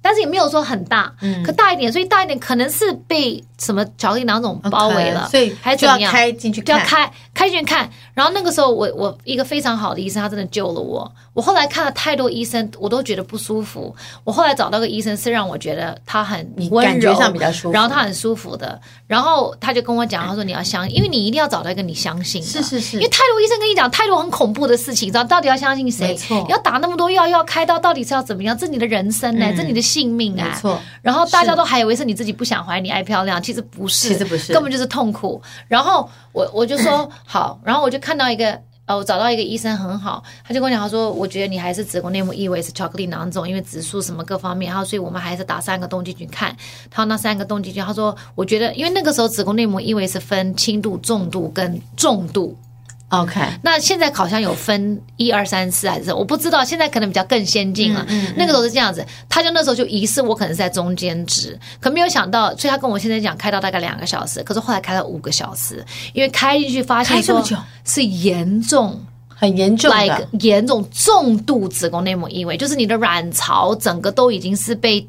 但是也没有说很大，嗯，可大一点，所以大一点可能是被。什么巧克力囊肿包围了，所以还是就要开进去，就要开开进去看。然后那个时候，我我一个非常好的医生，他真的救了我。我后来看了太多医生，我都觉得不舒服。我后来找到个医生，是让我觉得他很温柔，感觉上比较舒服，然后他很舒服的。然后他就跟我讲，他说你要相信，因为你一定要找到一个你相信的。是是是，因为太多医生跟你讲太多很恐怖的事情，你知道到底要相信谁？没错，你要打那么多药，要开刀，到底是要怎么样？这是你的人生呢，这是你的性命啊。没错。然后大家都还以为是你自己不想怀，你爱漂亮，其实不是。其实不是，根本就是痛苦。然后我我就说 好，然后我就看到一个呃，我找到一个医生很好，他就跟我讲，他说我觉得你还是子宫内膜异位是巧克力囊肿，因为指数什么各方面，然后所以我们还是打三个洞进去看。他那三个洞进去，他说我觉得，因为那个时候子宫内膜异位是分轻度、重度跟重度。OK，那现在好像有分一二三四还是我不知道，现在可能比较更先进了。嗯，嗯，嗯，那个时候是这样子，他就那时候就疑似我可能是在中间值，可没有想到，所以他跟我现在讲开到大概两个小时，可是后来开了五个小时，因为开进去发现说是严重，很严重的，like 严重重度子宫内膜异位，就是你的卵巢整个都已经是被。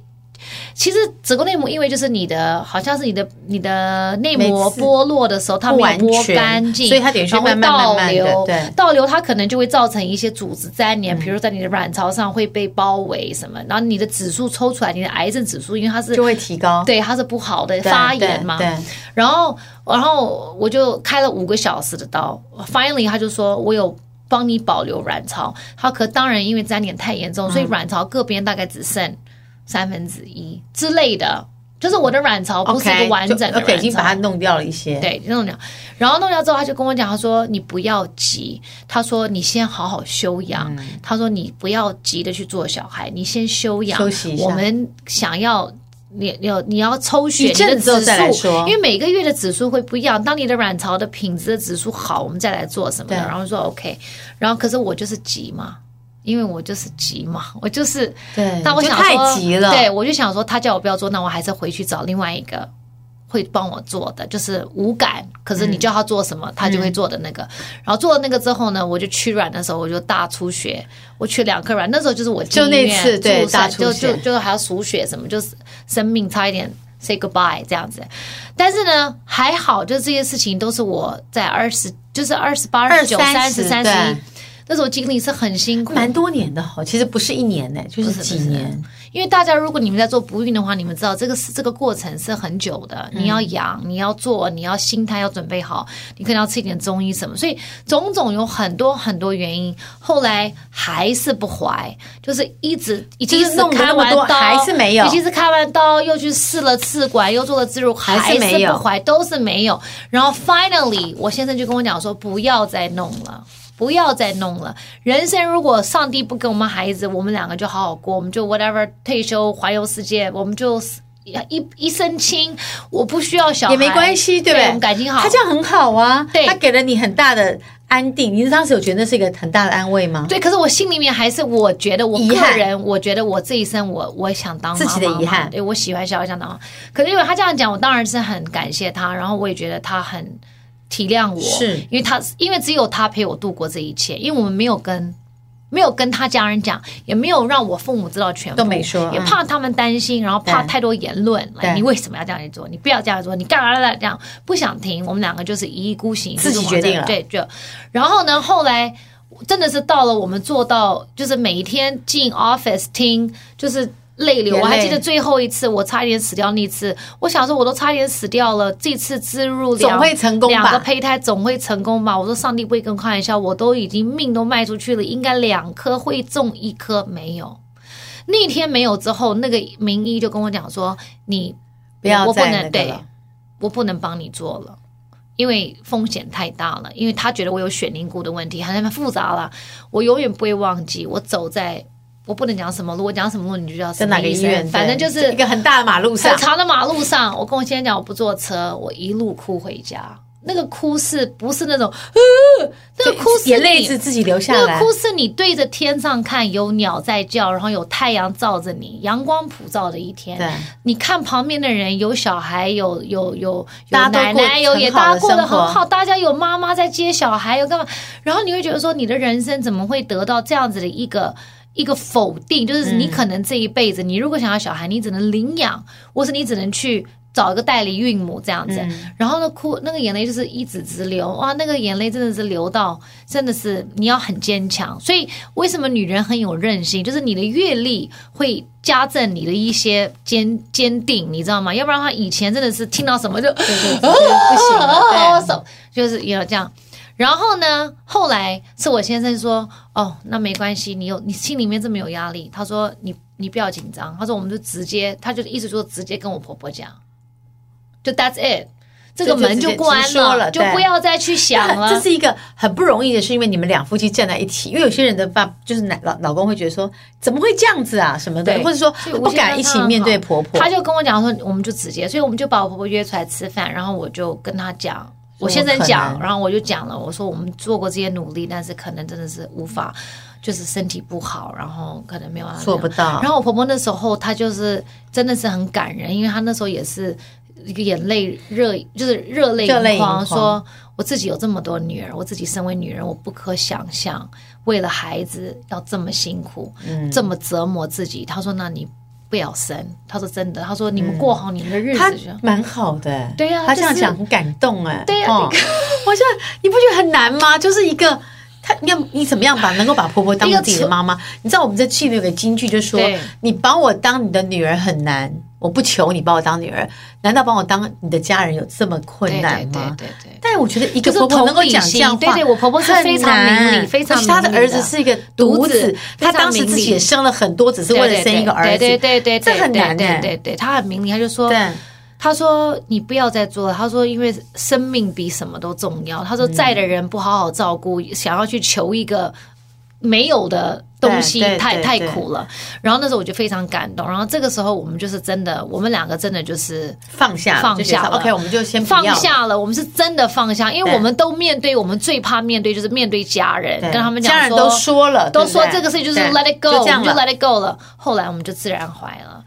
其实子宫内膜异位就是你的，好像是你的你的内膜剥落的时候，它没有剥干净，所以它等于会倒流，对，倒流它可能就会造成一些组织粘连，比如在你的卵巢上会被包围什么，然后你的指数抽出来，你的癌症指数因为它是就会提高，对，它是不好的发炎嘛，对，然后然后我就开了五个小时的刀，finally 他就说我有帮你保留卵巢，他可当然因为粘连太严重，所以卵巢各边大概只剩。三分之一之类的，就是我的卵巢不是一个完整的卵巢，已经把它弄掉了一些。对，弄掉。然后弄掉之后，他就跟我讲，他说你不要急，他说你先好好休养，嗯、他说你不要急着去做小孩，你先休养，休息一下。我们想要你要你要抽血，你的指数，因为每个月的指数会不一样。当你的卵巢的品质的指数好，我们再来做什么的。然后说 OK，然后可是我就是急嘛。因为我就是急嘛，我就是对。但我想说太急了，对，我就想说，他叫我不要做，那我还是回去找另外一个会帮我做的，就是无感。可是你叫他做什么，嗯、他就会做的那个。然后做了那个之后呢，我就取卵的时候，我就大出血，我取两颗卵。那时候就是我就那次对大出血，就就就还要输血什么，就是生命差一点 say goodbye 这样子。但是呢，还好，就这些事情都是我在二十，就是二十八、二十九、三十、三十一。那时候经历是很辛苦，蛮多年的哈，其实不是一年呢，就是几年。因为大家如果你们在做不孕的话，你们知道这个是这个过程是很久的，你要养，你要做，你要心态要准备好，你可能要吃一点中医什么，所以种种有很多很多原因。后来还是不怀，就是一直已经是开完刀还是没有，已经是开完刀又去试了试管，又做了置入，还是没有怀，都是没有。然后 finally，我先生就跟我讲说，不要再弄了。不要再弄了。人生如果上帝不给我们孩子，我们两个就好好过，我们就 whatever 退休环游世界，我们就一一身轻。我不需要小孩也没关系，对不对？我们感情好，他这样很好啊。对，他给了你很大的安定。你当时有觉得那是一个很大的安慰吗？对，可是我心里面还是我觉得我个人，我觉得我这一生我我想当自己的遗憾。对，我喜欢小孩想当妈。可是因为他这样讲，我当然是很感谢他，然后我也觉得他很。体谅我，是因为他，因为只有他陪我度过这一切，因为我们没有跟，没有跟他家人讲，也没有让我父母知道全部，都没说，也怕他们担心，然后怕太多言论，来，你为什么要这样做？你不要这样做，你干嘛这样？不想听，我们两个就是一意孤行，自己决定了，对，就，然后呢，后来真的是到了我们做到，就是每一天进 office 听，就是。泪流，我还记得最后一次，我差一点死掉那次。我想说，我都差一点死掉了，这次植入两总会成功吧，两个胚胎总会成功吧？我说上帝不会跟我开玩笑，我都已经命都卖出去了，应该两颗会中一颗没有。那天没有之后，那个名医就跟我讲说：“你不要我不能对，我不能帮你做了，因为风险太大了，因为他觉得我有血凝固的问题，很复杂了。我永远不会忘记，我走在。”我不能讲什么路，我讲什么路你就知道是哪个医院。反正就是一个很大的马路上，很长的马路上。我跟我先生讲，我不坐车，我一路哭回家。那个哭是不是那种？呃，那个哭是眼泪是自己流下来。那个哭是你对着天上看，有鸟在叫，然后有太阳照着你，阳光普照的一天。对，你看旁边的人，有小孩，有有有有奶奶，有也大家过得很好，大家有妈妈在接小孩，有干嘛？然后你会觉得说，你的人生怎么会得到这样子的一个？一个否定，就是你可能这一辈子，嗯、你如果想要小孩，你只能领养，或是你只能去找一个代理孕母这样子。嗯、然后呢，哭那个眼泪就是一直直流，哇，那个眼泪真的是流到，真的是你要很坚强。所以为什么女人很有韧性？就是你的阅历会加赠你的一些坚坚定，你知道吗？要不然的话，以前真的是听到什么就对对对不行了，对，就是要这样。然后呢，后来是我先生说：“哦，那没关系，你有你心里面这么有压力。”他说：“你你不要紧张。”他说：“我们就直接，他就一直说直接跟我婆婆讲，就 That's it，这个门就关了，了就不要再去想了。这是一个很不容易的是，因为你们两夫妻站在一起。因为有些人的爸就是男老老公会觉得说，怎么会这样子啊什么的，或者说不敢一起面对婆婆。他就跟我讲说，我们就直接，所以我们就把我婆婆约出来吃饭，然后我就跟他讲。我先生讲，然后我就讲了，我说我们做过这些努力，但是可能真的是无法，就是身体不好，然后可能没有做不到。然后我婆婆那时候她就是真的是很感人，因为她那时候也是一个眼泪热，就是热泪盈眶，说我自己有这么多女儿，我自己身为女人，我不可想象为了孩子要这么辛苦，嗯，这么折磨自己。她说那你。不要生，他说真的，他说你们过好你们的日子，蛮好的。对呀，他这样讲很感动哎。对呀，我现在你不觉得很难吗？就是一个，他要你怎么样把能够把婆婆当自己的妈妈？你知道我们在戏里有个金句，就说你把我当你的女儿很难。我不求你把我当女儿，难道把我当你的家人有这么困难吗？对对对。但是我觉得一个婆婆能够讲这样话，对对，我婆婆是非常明理，非常明理。她的儿子是一个独子，她当时自己也生了很多，只是为了生一个儿子。对对对对，这很难。的对对，她很明理，她就说，她说你不要再做了。她说因为生命比什么都重要。她说在的人不好好照顾，想要去求一个没有的。东西太太苦了，然后那时候我就非常感动，然后这个时候我们就是真的，我们两个真的就是放下放下了。OK，我们就先放下了，我们是真的放下，因为我们都面对我们最怕面对就是面对家人，跟他们讲说，家人都说了，都说这个事情就是 let it go，我们就 let it go 了。后来我们就自然怀了。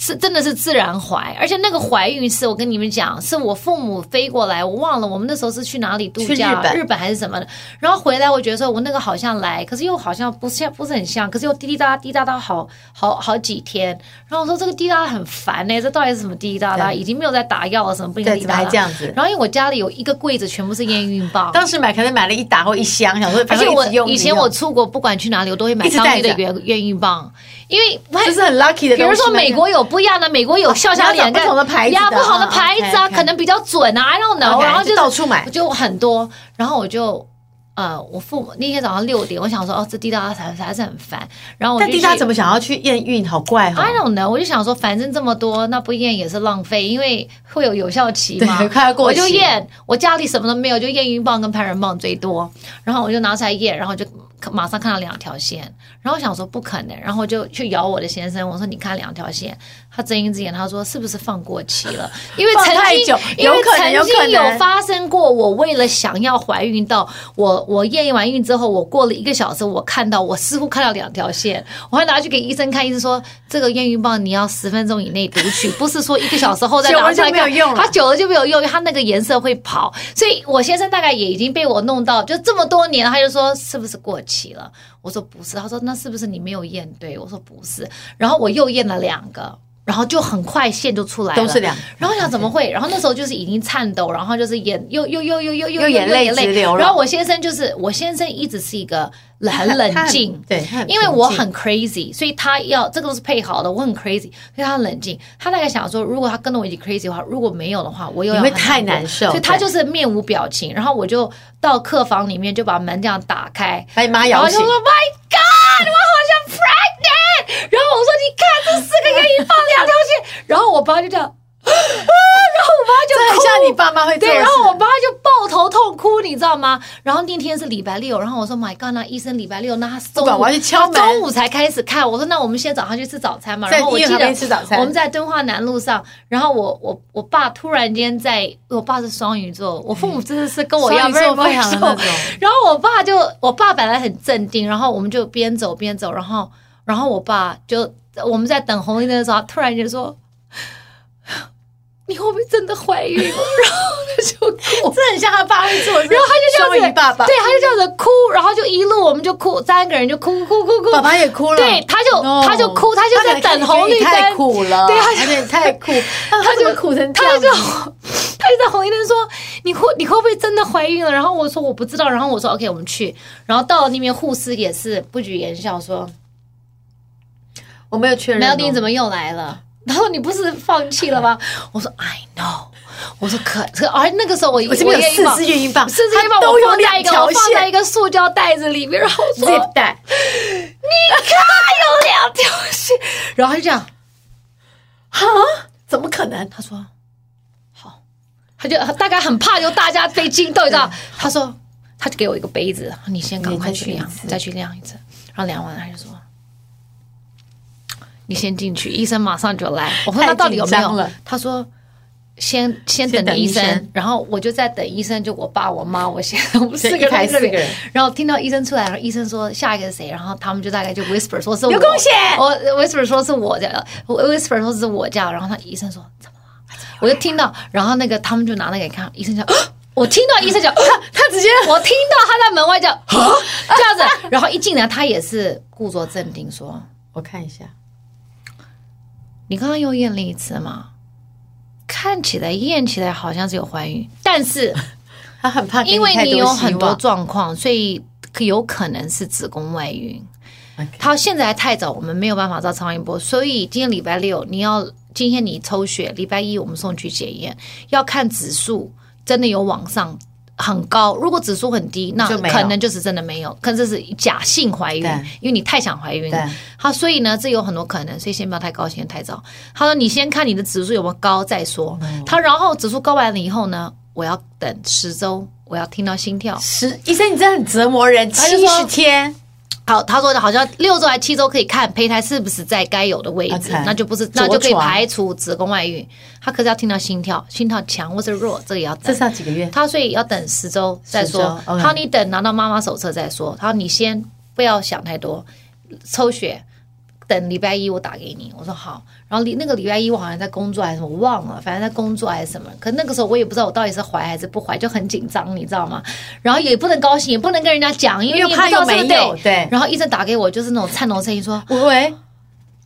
是真的是自然怀，而且那个怀孕是我跟你们讲，是我父母飞过来，我忘了我们那时候是去哪里度假，日本，日本还是什么的。然后回来，我觉得说我那个好像来，可是又好像不像，不是很像，可是又滴滴答答滴答答好好好几天。然后我说这个滴答很烦呢、欸，这到底是什么滴滴答答？已经没有在打药了，什么不应该滴答答这样子。然后因为我家里有一个柜子，全部是验孕棒，当时买可能买了一打或一箱，想说而且我以前我出国不管去哪里，我都会买当地的验验孕棒。因为这是很 lucky 的，比如说美国有不一样的，美国有笑笑脸，不同的牌子，呀，不同的牌子啊，可能比较准啊，I don't know，然后就到处买，就很多，然后我就呃，我父母那天早上六点，我想说哦，这滴答答还还是很烦，然后我但滴答怎么想要去验孕，好怪，I don't know，我就想说反正这么多，那不验也是浪费，因为会有有效期嘛，快要过期，我就验，我家里什么都没有，就验孕棒跟排卵棒最多，然后我就拿出来验，然后就。马上看到两条线，然后我想说不可能，然后就去咬我的先生，我说你看两条线，他睁一只眼，他说是不是放过期了？因为曾经，因为曾经有发生过，我为了想要怀孕到我我验完孕之后，我过了一个小时，我看到我似乎看到两条线，我还拿去给医生看，医生说这个验孕棒你要十分钟以内读取，不是说一个小时后再拿出来 看，它久了就没有用，因为它那个颜色会跑，所以我先生大概也已经被我弄到，就这么多年，他就说是不是过期？起了，我说不是，他说那是不是你没有验对？我说不是，然后我又验了两个，然后就很快线就出来了，都是两。然后想怎么会？然后那时候就是已经颤抖，然后就是眼又又又又又又又眼泪直流了。然后我先生就是我先生一直是一个。很冷静，对，因为我很 crazy，所以他要这个都是配好的。我很 crazy，所以他冷静。他大概想说，如果他跟着我一起 crazy 的话，如果没有的话，我又要很太难受。所以他就是面无表情。然后我就到客房里面，就把门这样打开，把你妈摇醒。然后就说：“My God，我好像 pregnant。”然后我说：“你看，这四个月一放两条线。” 然后我爸就这样。我妈就哭，像你爸妈会对，然后我妈就抱头痛哭，你知道吗？然后那天是礼拜六，然后我说：“My God，那医生礼拜六，那他中午中午才开始看。”我说：“那我们先早上去吃早餐嘛。”然后我记得我们在敦化南路上，然后我我我爸突然间在，我爸是双鱼座，我父母真的是跟我一样非常的那种。然后我爸就，我爸本来很镇定，然后我们就边走边走，然后然后我爸就我们在等红绿灯的时候，突然间说。你会不会真的怀孕？然后他就哭，这很像他爸会做。然后他就这样子，爸爸对，他就这样子哭，然后就一路我们就哭，三个人就哭哭哭哭。爸爸也哭了，对，他就他就哭，他就在等红绿灯。太苦了，对，他就太苦，他就苦成这样。他就他就在红绿灯说：“你会你会不会真的怀孕了？”然后我说：“我不知道。”然后我说：“OK，我们去。”然后到了那边，护士也是不举言笑说：“我没有确认。”苗丁怎么又来了？然后你不是放弃了吗？我说 I know，我说可可，而那个时候我我这边有四支验孕棒，四支验孕棒我放在一个我放在一个塑胶袋子里面，然后说，Zip 带，你看有两条线，然后他就这样，哈，怎么可能？他说好，他就大概很怕，就大家被惊到，你知道？他说他就给我一个杯子，你先赶快去量，再去量一次，然后量完了他就说。你先进去，医生马上就来。我说他到底有没有？他说先先等医生，然后我就在等医生，就我爸、我妈、我先我们四个人，四个人。然后听到医生出来，然后医生说下一个是谁？然后他们就大概就 whisper 说是我，有贡献。我 whisper 说是我的，whisper 说是我这样。然后他医生说怎么了？我就听到，然后那个他们就拿那个给看，医生讲，我听到医生讲，他直接，我听到他在门外叫 这样子，然后一进来他也是故作镇定说，我看一下。你刚刚又验了一次嘛？看起来验起来好像是有怀孕，但是 他很怕，因为你有很多状况，所以有可能是子宫外孕。他现在还太早，我们没有办法照超音波，所以今天礼拜六你要今天你抽血，礼拜一我们送去检验，要看指数真的有往上。很高，如果指数很低，那可能就是真的没有，可能这是假性怀孕，因为你太想怀孕。好，所以呢，这有很多可能，所以先不要太高兴太早。他说：“你先看你的指数有没有高再说。”他然后指数高完了以后呢，我要等十周，我要听到心跳。十医生，你真的很折磨人，七十天。好，他说的好像六周还七周可以看胚胎是不是在该有的位置.那就不是，那就可以排除子宫外孕。他可是要听到心跳，心跳强或是弱，这个也要等。这是要几个月？他所以要等十周再说。他说你等拿到妈妈手册再说。他说你先不要想太多，抽血。等礼拜一我打给你，我说好。然后礼那个礼拜一我好像在工作还是什么，我忘了，反正在工作还是什么。可那个时候我也不知道我到底是怀还是不怀，就很紧张，你知道吗？然后也不能高兴，也不能跟人家讲，因为你怕又没有对。然后医生打给我，就是那种颤抖声音说：“喂。”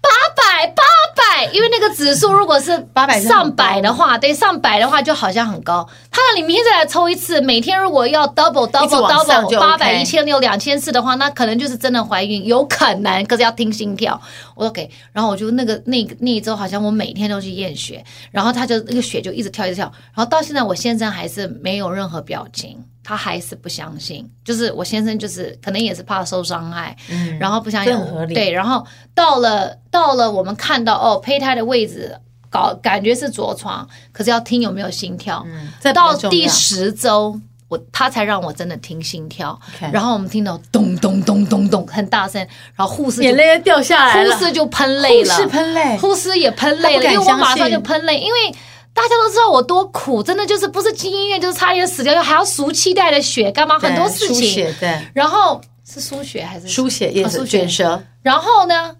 八百八百，因为那个指数如果是八百上百的话，对，上百的话就好像很高。他让你明天再来抽一次，每天如果要 double double double 八百一千六两千四的话，那可能就是真的怀孕，有可能。可是要听心跳。我说给，然后我就那个那个那一周好像我每天都去验血，然后他就那个血就一直跳一直跳，然后到现在我先生还是没有任何表情。他还是不相信，就是我先生，就是可能也是怕受伤害，嗯，然后不相信，对，然后到了到了我们看到哦，胚胎的位置搞感觉是着床，可是要听有没有心跳，到第十周，我他才让我真的听心跳.然后我们听到咚咚咚咚咚很大声，然后护士眼泪要掉下来了，护士就喷泪了，护士喷泪，护士也喷泪了，因为我马上就喷泪，因为。大家都知道我多苦，真的就是不是进医院就是差点死掉，又还要输脐带的血，干嘛很多事情。输血对，然后是输血还是输血也是卷舌。然后呢，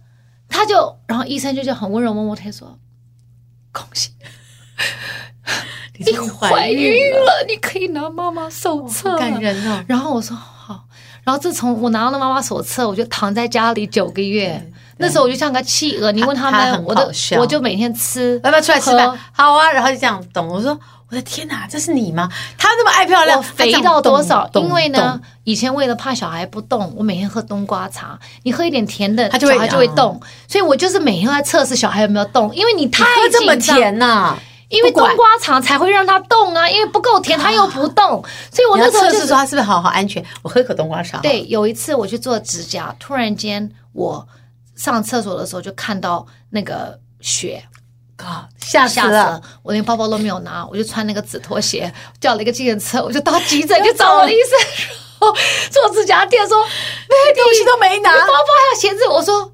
他就，然后医生就就很温柔摸摸他说：“恭喜，你怀孕了，你可以拿妈妈手册。”感人哦。然后我说好，然后自从我拿到了妈妈手册，我就躺在家里九个月。那时候我就像个企鹅，你问他们，我都我就每天吃，要不要出来吃饭？好啊，然后就这样懂。我说我的天哪，这是你吗？他那么爱漂亮，肥到多少？因为呢，以前为了怕小孩不动，我每天喝冬瓜茶。你喝一点甜的，小孩就会动。所以我就是每天在测试小孩有没有动，因为你太这么甜呐，因为冬瓜茶才会让他动啊，因为不够甜他又不动。所以我那时候测试说他是不是好好安全？我喝一口冬瓜茶。对，有一次我去做指甲，突然间我。上厕所的时候就看到那个血，啊，吓死了！我连包包都没有拿，我就穿那个纸拖鞋，叫了一个计程车，我就到急诊去找我的医生，然后做指甲店说，那些东西都没拿，包包还有鞋子，我说。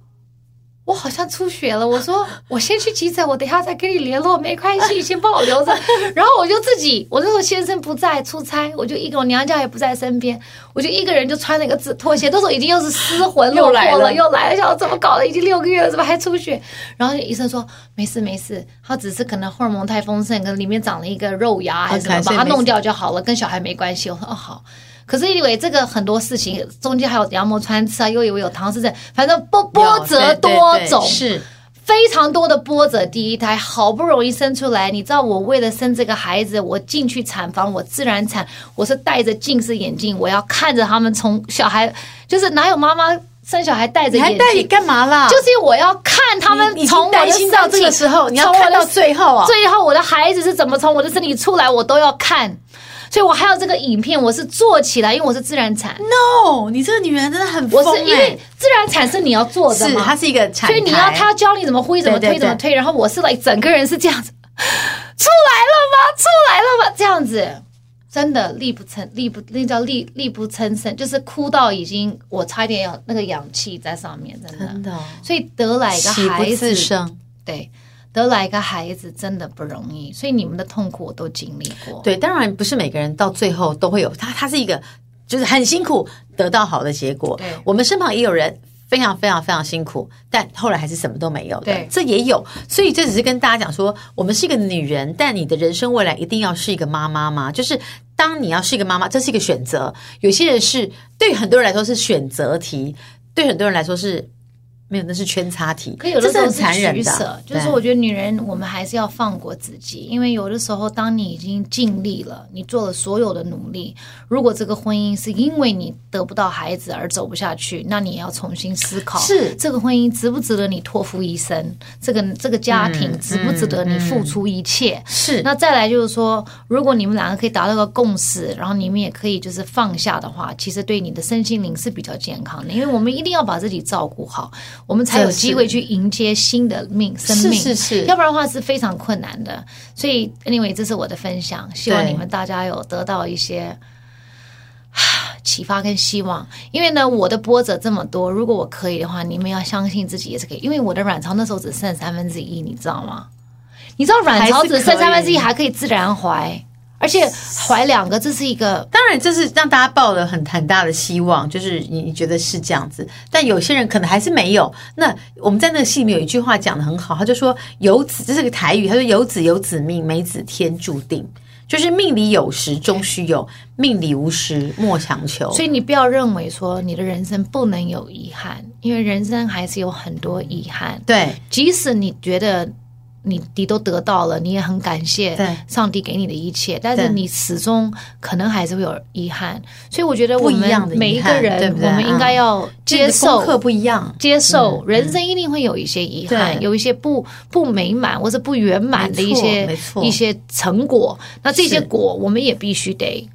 我好像出血了，我说 我先去急诊，我等一下再跟你联络，没关系，先帮我留着。然后我就自己，我那时候先生不在出差，我就一个我娘家也不在身边，我就一个人就穿了一个纸拖鞋，那时候已经又是失魂落魄了，又来了，想怎么搞的？已经六个月了，怎么还出血？然后医生说没事没事，他只是可能荷尔蒙太丰盛，可能里面长了一个肉芽还是什么，把它弄掉就好了，跟小孩没关系。我说哦好。可是因为这个很多事情中间还有羊膜穿刺啊，又以为有唐氏症，反正波波折多种，是非常多的波折。第一胎好不容易生出来，你知道我为了生这个孩子，我进去产房，我自然产，我是戴着近视眼镜，我要看着他们从小孩，就是哪有妈妈生小孩戴着眼镜？你还戴你干嘛啦？就是因为我要看他们从我的到这个时候，你要看到最后啊，最后我的孩子是怎么从我的身体出来，我都要看。所以我还有这个影片，我是做起来，因为我是自然产。No，你这个女人真的很疯欸。我是因为自然产是你要做的嘛，是它是一个产，所以你要他教你怎么挥，怎么推，怎么推。然后我是来整个人是这样子，出来了吗？出来了吗？这样子，真的力不撑，力不那叫力力不撑身，就是哭到已经我差一点要那个氧气在上面，真的。真的。所以得来一个孩子，对。得来一个孩子真的不容易，所以你们的痛苦我都经历过。对，当然不是每个人到最后都会有他，他是一个就是很辛苦得到好的结果。对，我们身旁也有人非常非常非常辛苦，但后来还是什么都没有的。对，这也有。所以这只是跟大家讲说，我们是一个女人，但你的人生未来一定要是一个妈妈吗？就是当你要是一个妈妈，这是一个选择。有些人是对很多人来说是选择题，对很多人来说是。没有，那是圈叉题。可有的时候是取舍，就是我觉得女人我们还是要放过自己，因为有的时候当你已经尽力了，你做了所有的努力，如果这个婚姻是因为你得不到孩子而走不下去，那你也要重新思考，是这个婚姻值不值得你托付一生？这个这个家庭值不值得你付出一切？嗯嗯嗯、是。那再来就是说，如果你们两个可以达到个共识，然后你们也可以就是放下的话，其实对你的身心灵是比较健康的，因为我们一定要把自己照顾好。我们才有机会去迎接新的命生命，是是是，要不然的话是非常困难的。所以，anyway，这是我的分享，希望你们大家有得到一些 启发跟希望。因为呢，我的波折这么多，如果我可以的话，你们要相信自己也是可以。因为我的卵巢那时候只剩三分之一，你知道吗？你知道卵巢只剩三分之一还可以自然怀。而且怀两个，这是一个当然，这是让大家抱了很很大的希望，就是你你觉得是这样子，但有些人可能还是没有。那我们在那个戏里面有一句话讲的很好，他就说有子，这是个台语，他说有子有子命，没子天注定，就是命里有时终须有，命里无时莫强求。所以你不要认为说你的人生不能有遗憾，因为人生还是有很多遗憾。对，即使你觉得。你你都得到了，你也很感谢上帝给你的一切，但是你始终可能还是会有遗憾，所以我觉得我们每一个人，我们应该要接受，功课不一样，接受人生一定会有一些遗憾，有一些不不美满或者不圆满的一些一些成果，那这些果我们也必须得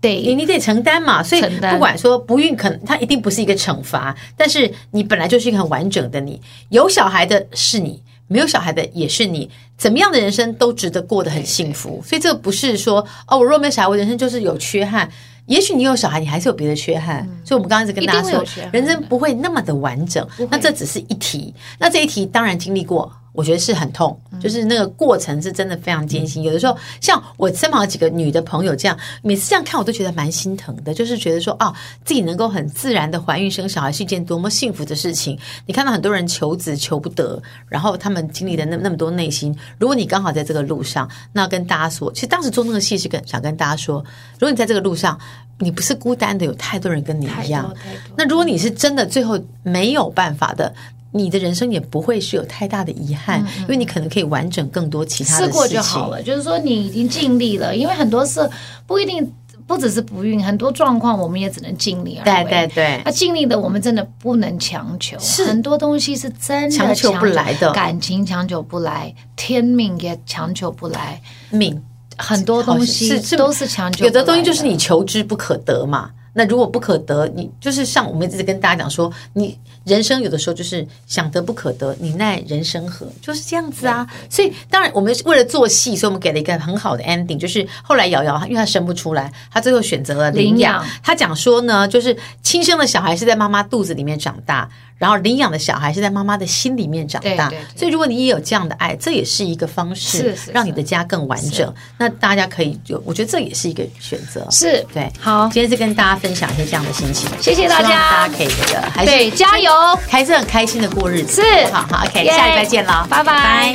得你你得承担嘛，所以不管说不孕，可能它一定不是一个惩罚，但是你本来就是一个很完整的你，有小孩的是你。没有小孩的也是你，怎么样的人生都值得过得很幸福。所以这个不是说哦，我若没有小孩，我人生就是有缺憾。也许你有小孩，你还是有别的缺憾。嗯、所以，我们刚刚一直跟大家说，人生不会那么的完整。那这只是一题，那这一题当然经历过。我觉得是很痛，就是那个过程是真的非常艰辛。有的时候，像我身旁几个女的朋友这样，每次这样看我都觉得蛮心疼的。就是觉得说，啊，自己能够很自然的怀孕生小孩是一件多么幸福的事情。你看到很多人求子求不得，然后他们经历的那那么多内心。如果你刚好在这个路上，那跟大家说，其实当时做那个戏是跟想跟大家说，如果你在这个路上，你不是孤单的，有太多人跟你一样。那如果你是真的最后没有办法的。你的人生也不会是有太大的遗憾，嗯，因为你可能可以完整更多其他的事情。试过就好了，就是说你已经尽力了，因为很多事不一定不只是不孕，很多状况我们也只能尽力而为。对对对，那尽力的我们真的不能强求，是很多东西是真的强求不来的，感情强求不来，天命也强求不来，命很多东西是都是强求不来的。有的东西就是你求之不可得嘛。那如果不可得，你就是像我们一直跟大家讲说，你人生有的时候就是想得不可得，你奈人生何？就是这样子啊。所以当然我们为了做戏，所以我们给了一个很好的 ending，就是后来瑶瑶因为她生不出来，她最后选择了领养。她讲说呢，就是亲生的小孩是在妈妈肚子里面长大。然后领养的小孩是在妈妈的心里面长大。所以如果你也有这样的爱这也是一个方式让你的家更完整。那大家可以就我觉得这也是一个选择。是。对。好。今天就跟大家分享一些这样的心情。谢谢大家。大家可以觉个还是加油。还是很开心的过日子。是。好好 ok 下次再见了。拜拜。